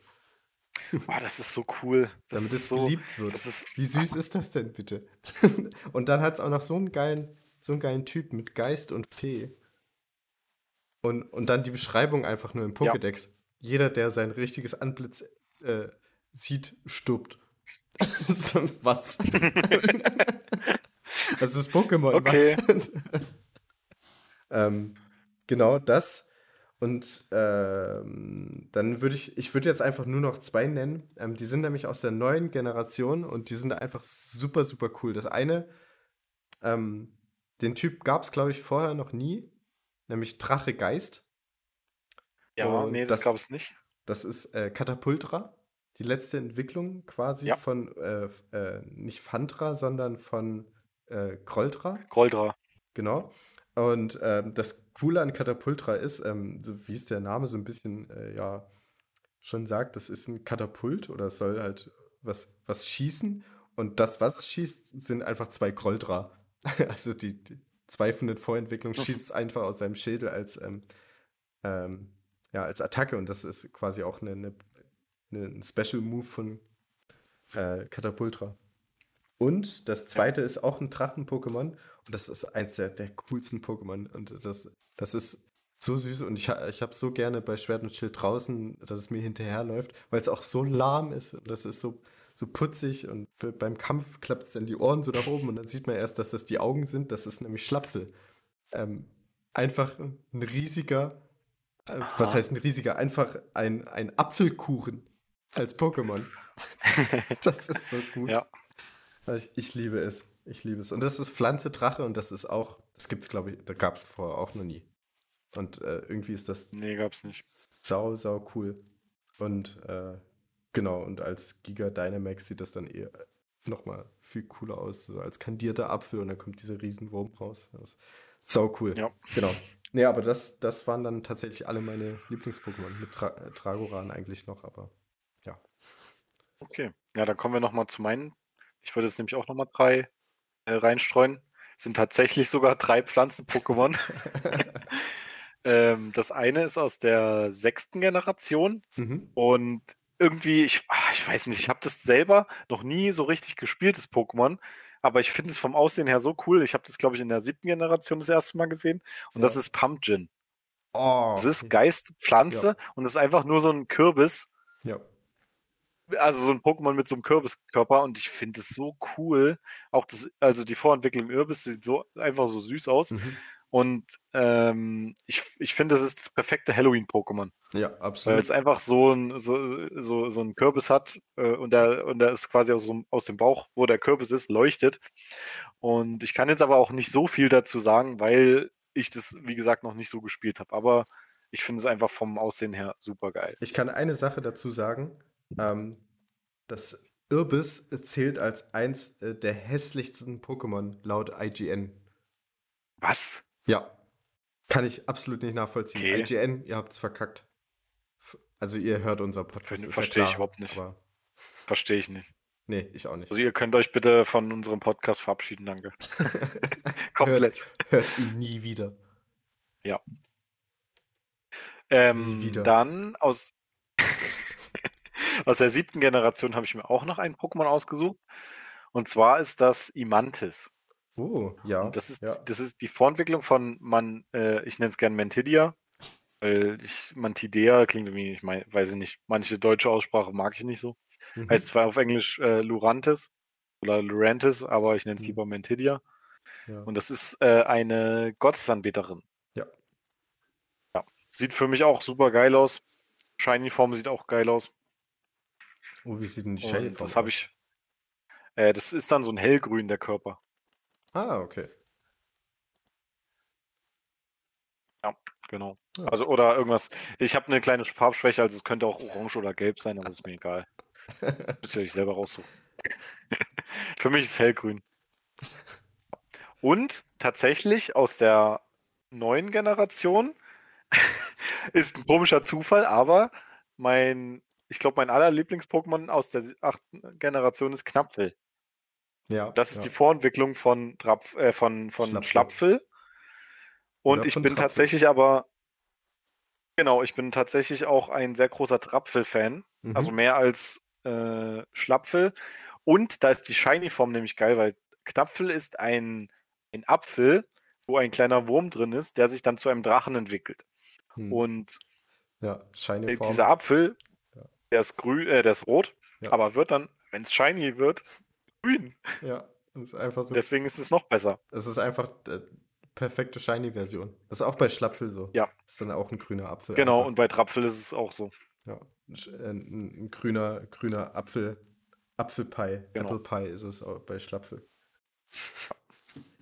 boah, das ist so cool. Das damit es so, geliebt wird. ist, Wie süß ist das denn bitte? *laughs* und dann hat es auch noch so einen geilen, so einen geilen Typ mit Geist und Fee. Und, und dann die Beschreibung einfach nur im Ja. Pokédex. Jeder, der sein richtiges Antlitz äh, sieht, stirbt. *laughs* Was? *laughs* das ist Pokémon. Okay. Was? Ähm, genau das. Und ähm, dann würde ich, ich würde jetzt einfach nur noch zwei nennen. Ähm, die sind nämlich aus der neuen Generation und die sind einfach super, super cool. Das eine, ähm, den Typ gab es, glaube ich, vorher noch nie, nämlich Drache Geist. ja, Und nee, das, das- gab es nicht. Das ist äh, Katapultra, die letzte Entwicklung quasi Ja. von, äh, äh, nicht Phantra, sondern von äh, Kroltra. Goldra. Genau. Und ähm, das Coole an Katapultra ist, ähm, so wie es der Name so ein bisschen äh, ja schon sagt, das ist ein Katapult oder es soll halt was, was schießen. Und das, was es schießt, sind einfach zwei Kroltra. *laughs* Also die, die zwei von den Vorentwicklungen schießt es einfach aus seinem Schädel als, ähm, ähm, ja, als Attacke und das ist quasi auch eine, eine, ein Special Move von äh, Katapultra. Und das zweite ist auch ein Drachen-Pokémon das ist eins der, der coolsten Pokémon und das, das ist so süß und ich, ich habe so gerne bei Schwert und Schild draußen, dass es mir hinterherläuft, weil es auch so lahm ist und das ist so, so putzig und beim Kampf klappt es dann die Ohren so nach oben und dann sieht man erst, dass das die Augen sind, das ist nämlich Schlapfel. Ähm, einfach ein riesiger, äh, was heißt ein riesiger, einfach ein, ein Apfelkuchen als Pokémon. *laughs* das ist so gut. Ja. Ich, ich liebe es. Ich liebe es. Und das ist Pflanze Drache und das ist auch, das gibt es, glaube ich, da gab es vorher auch noch nie. Und äh, irgendwie ist das Nee, gab's nicht. sau, sau cool. Und äh, genau, und als Giga Dynamax sieht das dann eher nochmal viel cooler aus, so als kandierter Apfel und dann kommt dieser Riesenwurm raus. Das ist sau cool. Ja. Genau. Nee, aber das, das waren dann tatsächlich alle meine Lieblings-Pokémon. Mit Tra äh, Dragoran eigentlich noch, aber ja. Okay. Ja, dann kommen wir nochmal zu meinen. Ich würde jetzt nämlich auch nochmal drei reinstreuen. Sind tatsächlich sogar drei Pflanzen-Pokémon. *laughs* ähm, das eine ist aus der sechsten Generation Mhm. und irgendwie, ich, ah, ich weiß nicht, ich habe das selber noch nie so richtig gespielt, das Pokémon. Aber ich finde es vom Aussehen her so cool. Ich habe das, glaube ich, in der siebten Generation das erste Mal gesehen. Und das Ja. ist Pumpkin. Oh. Das ist Geist, Pflanze und das ist einfach nur so ein Kürbis. Ja. Also so ein Pokémon mit so einem Kürbiskörper und ich finde es so cool. Auch das, also die Vorentwicklung im Kürbis sieht so einfach so süß aus. Mhm. Und ähm, ich, ich finde, das ist das perfekte Halloween-Pokémon. Ja, Weil absolut. es einfach so ein, so, so, so ein Kürbis hat äh, und der, und der ist quasi aus, so, aus dem Bauch, wo der Kürbis ist, leuchtet. Und ich kann jetzt aber auch nicht so viel dazu sagen, weil ich das, wie gesagt, noch nicht so gespielt habe. Aber ich finde es einfach vom Aussehen her super geil. Ich kann eine Sache dazu sagen. Ähm, das Irbis zählt als eins äh, der hässlichsten Pokémon laut IGN. Was? Ja. Kann ich absolut nicht nachvollziehen. Okay. IGN, ihr habt's verkackt. F- Also ihr hört unser Podcast. Verstehe ich überhaupt nicht. Verstehe ich nicht. nee, ich auch nicht. Also ihr könnt euch bitte von unserem Podcast verabschieden, danke. *laughs* Komplett. Hört ihn nie wieder. Ähm, wieder. dann aus, aus der siebten Generation habe ich mir auch noch ein Pokémon ausgesucht. Und zwar ist das Imantis. Oh, ja. Und das ist, ja. das ist die Vorentwicklung von man, äh, ich nenne es gern Mantidia. Weil ich, Mantidea klingt irgendwie, ich mein, weiß ich nicht, manche deutsche Aussprache mag ich nicht so. Mhm. Heißt zwar auf Englisch äh, Lurantis oder Lurantis, aber ich nenne es Mhm. lieber Mantidia. ja. Und das ist äh, eine Gottesanbeterin. Ja. Ja. Sieht für mich auch super geil aus. Shiny-Form sieht auch geil aus. Oh, wie sieht denn die Shiny das habe ich. Äh, das ist dann so ein hellgrün, der Körper. Ah, okay. Genau. Ja. Also, oder irgendwas. Ich habe eine kleine Farbschwäche, also es könnte auch orange oder gelb sein, aber ist mir egal. *laughs* Müsst ihr euch selber raussuchen. *laughs* Für mich ist es hellgrün. Und tatsächlich aus der neuen Generation *laughs* ist ein komischer Zufall, aber mein, ich glaube, mein aller Lieblings-Pokémon aus der achten Generation ist Knapfel. Ja. Das ist ja. die Vorentwicklung von, Drapf, äh, von, von Schlapfel. Schlapfel. Und Oder ich bin Trapfel. tatsächlich aber, genau, ich bin tatsächlich auch ein sehr großer Trapfel-Fan. Mhm. Also mehr als äh, Schlapfel. Und da ist die Shiny-Form nämlich geil, weil Knapfel ist ein, ein Apfel, wo ein kleiner Wurm drin ist, der sich dann zu einem Drachen entwickelt. Hm. Und ja, Shiny äh, Form. dieser Apfel. Der ist grün, äh, der ist rot, Ja. aber wird dann, wenn es shiny wird, grün. Ja, das ist einfach so. Deswegen ist es noch besser. Es ist einfach äh, perfekte Shiny-Version. Das ist auch bei Schlapfel so. Ja. Ist dann auch ein grüner Apfel. Genau, einfach. und bei Trapfel ist es auch so. Ja, äh, ein, ein grüner, grüner Apfel, Apfelpie, Genau. Apple Pie ist es auch bei Schlapfel.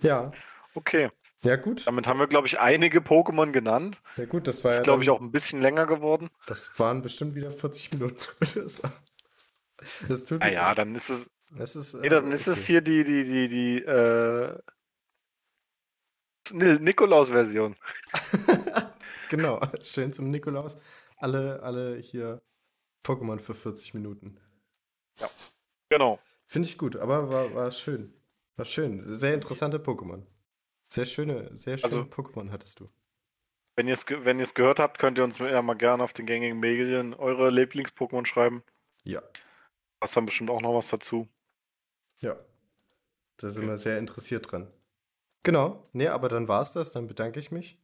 Ja, Okay, ja gut, damit haben wir, glaube ich, einige Pokémon genannt. ja gut, das war Ist, ja glaube ich, auch ein bisschen länger geworden. das waren bestimmt wieder 40 Minuten *laughs* oder so. Das tut mir Naja, dann ist es, Das ist, nee, äh, dann ist es okay. hier die, die, die, die, äh, Ni- Nikolaus-Version. *laughs* Genau, *laughs* schön zum Nikolaus. Alle, alle hier Pokémon für 40 Minuten. Genau. Finde ich gut, aber war, war schön. War schön. Sehr interessante Pokémon. Sehr schöne, sehr schöne Also- Pokémon hattest du. Wenn ihr es wenn ihr's gehört habt, könnt ihr uns ja mal gerne auf den gängigen Medien eure Lieblings-Pokémon schreiben. Ja. Hast dann bestimmt auch noch was dazu. Ja. Da sind wir sehr interessiert dran. Genau. Nee, aber dann war's das. Dann bedanke ich mich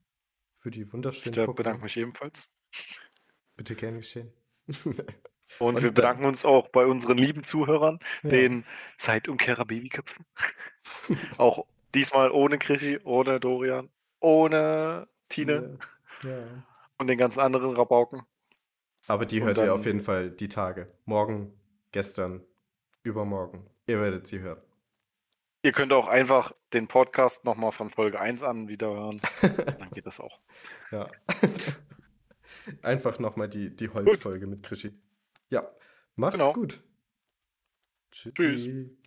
für die Ich wunderschönen Pokémon. bedanke mich ebenfalls. Bitte gern geschehen. Und, Und wir bedanken uns auch bei unseren lieben Zuhörern, Ja. den Zeitumkehrer Babyköpfen. *laughs* auch diesmal ohne Krischi, ohne Dorian, ohne Tine Ja. ja. und den ganzen anderen Rabauken. Aber die Und hört ihr dann- auf jeden Fall die Tage. Morgen, gestern, übermorgen. Ihr werdet sie hören. Ihr könnt auch einfach den Podcast nochmal von Folge 1 an wieder hören. *laughs* Dann geht das auch. Ja. *laughs* Einfach nochmal die, die Holzfolge mit Krischi. Ja. Macht's Genau. gut. Tschüss. Tschüssi.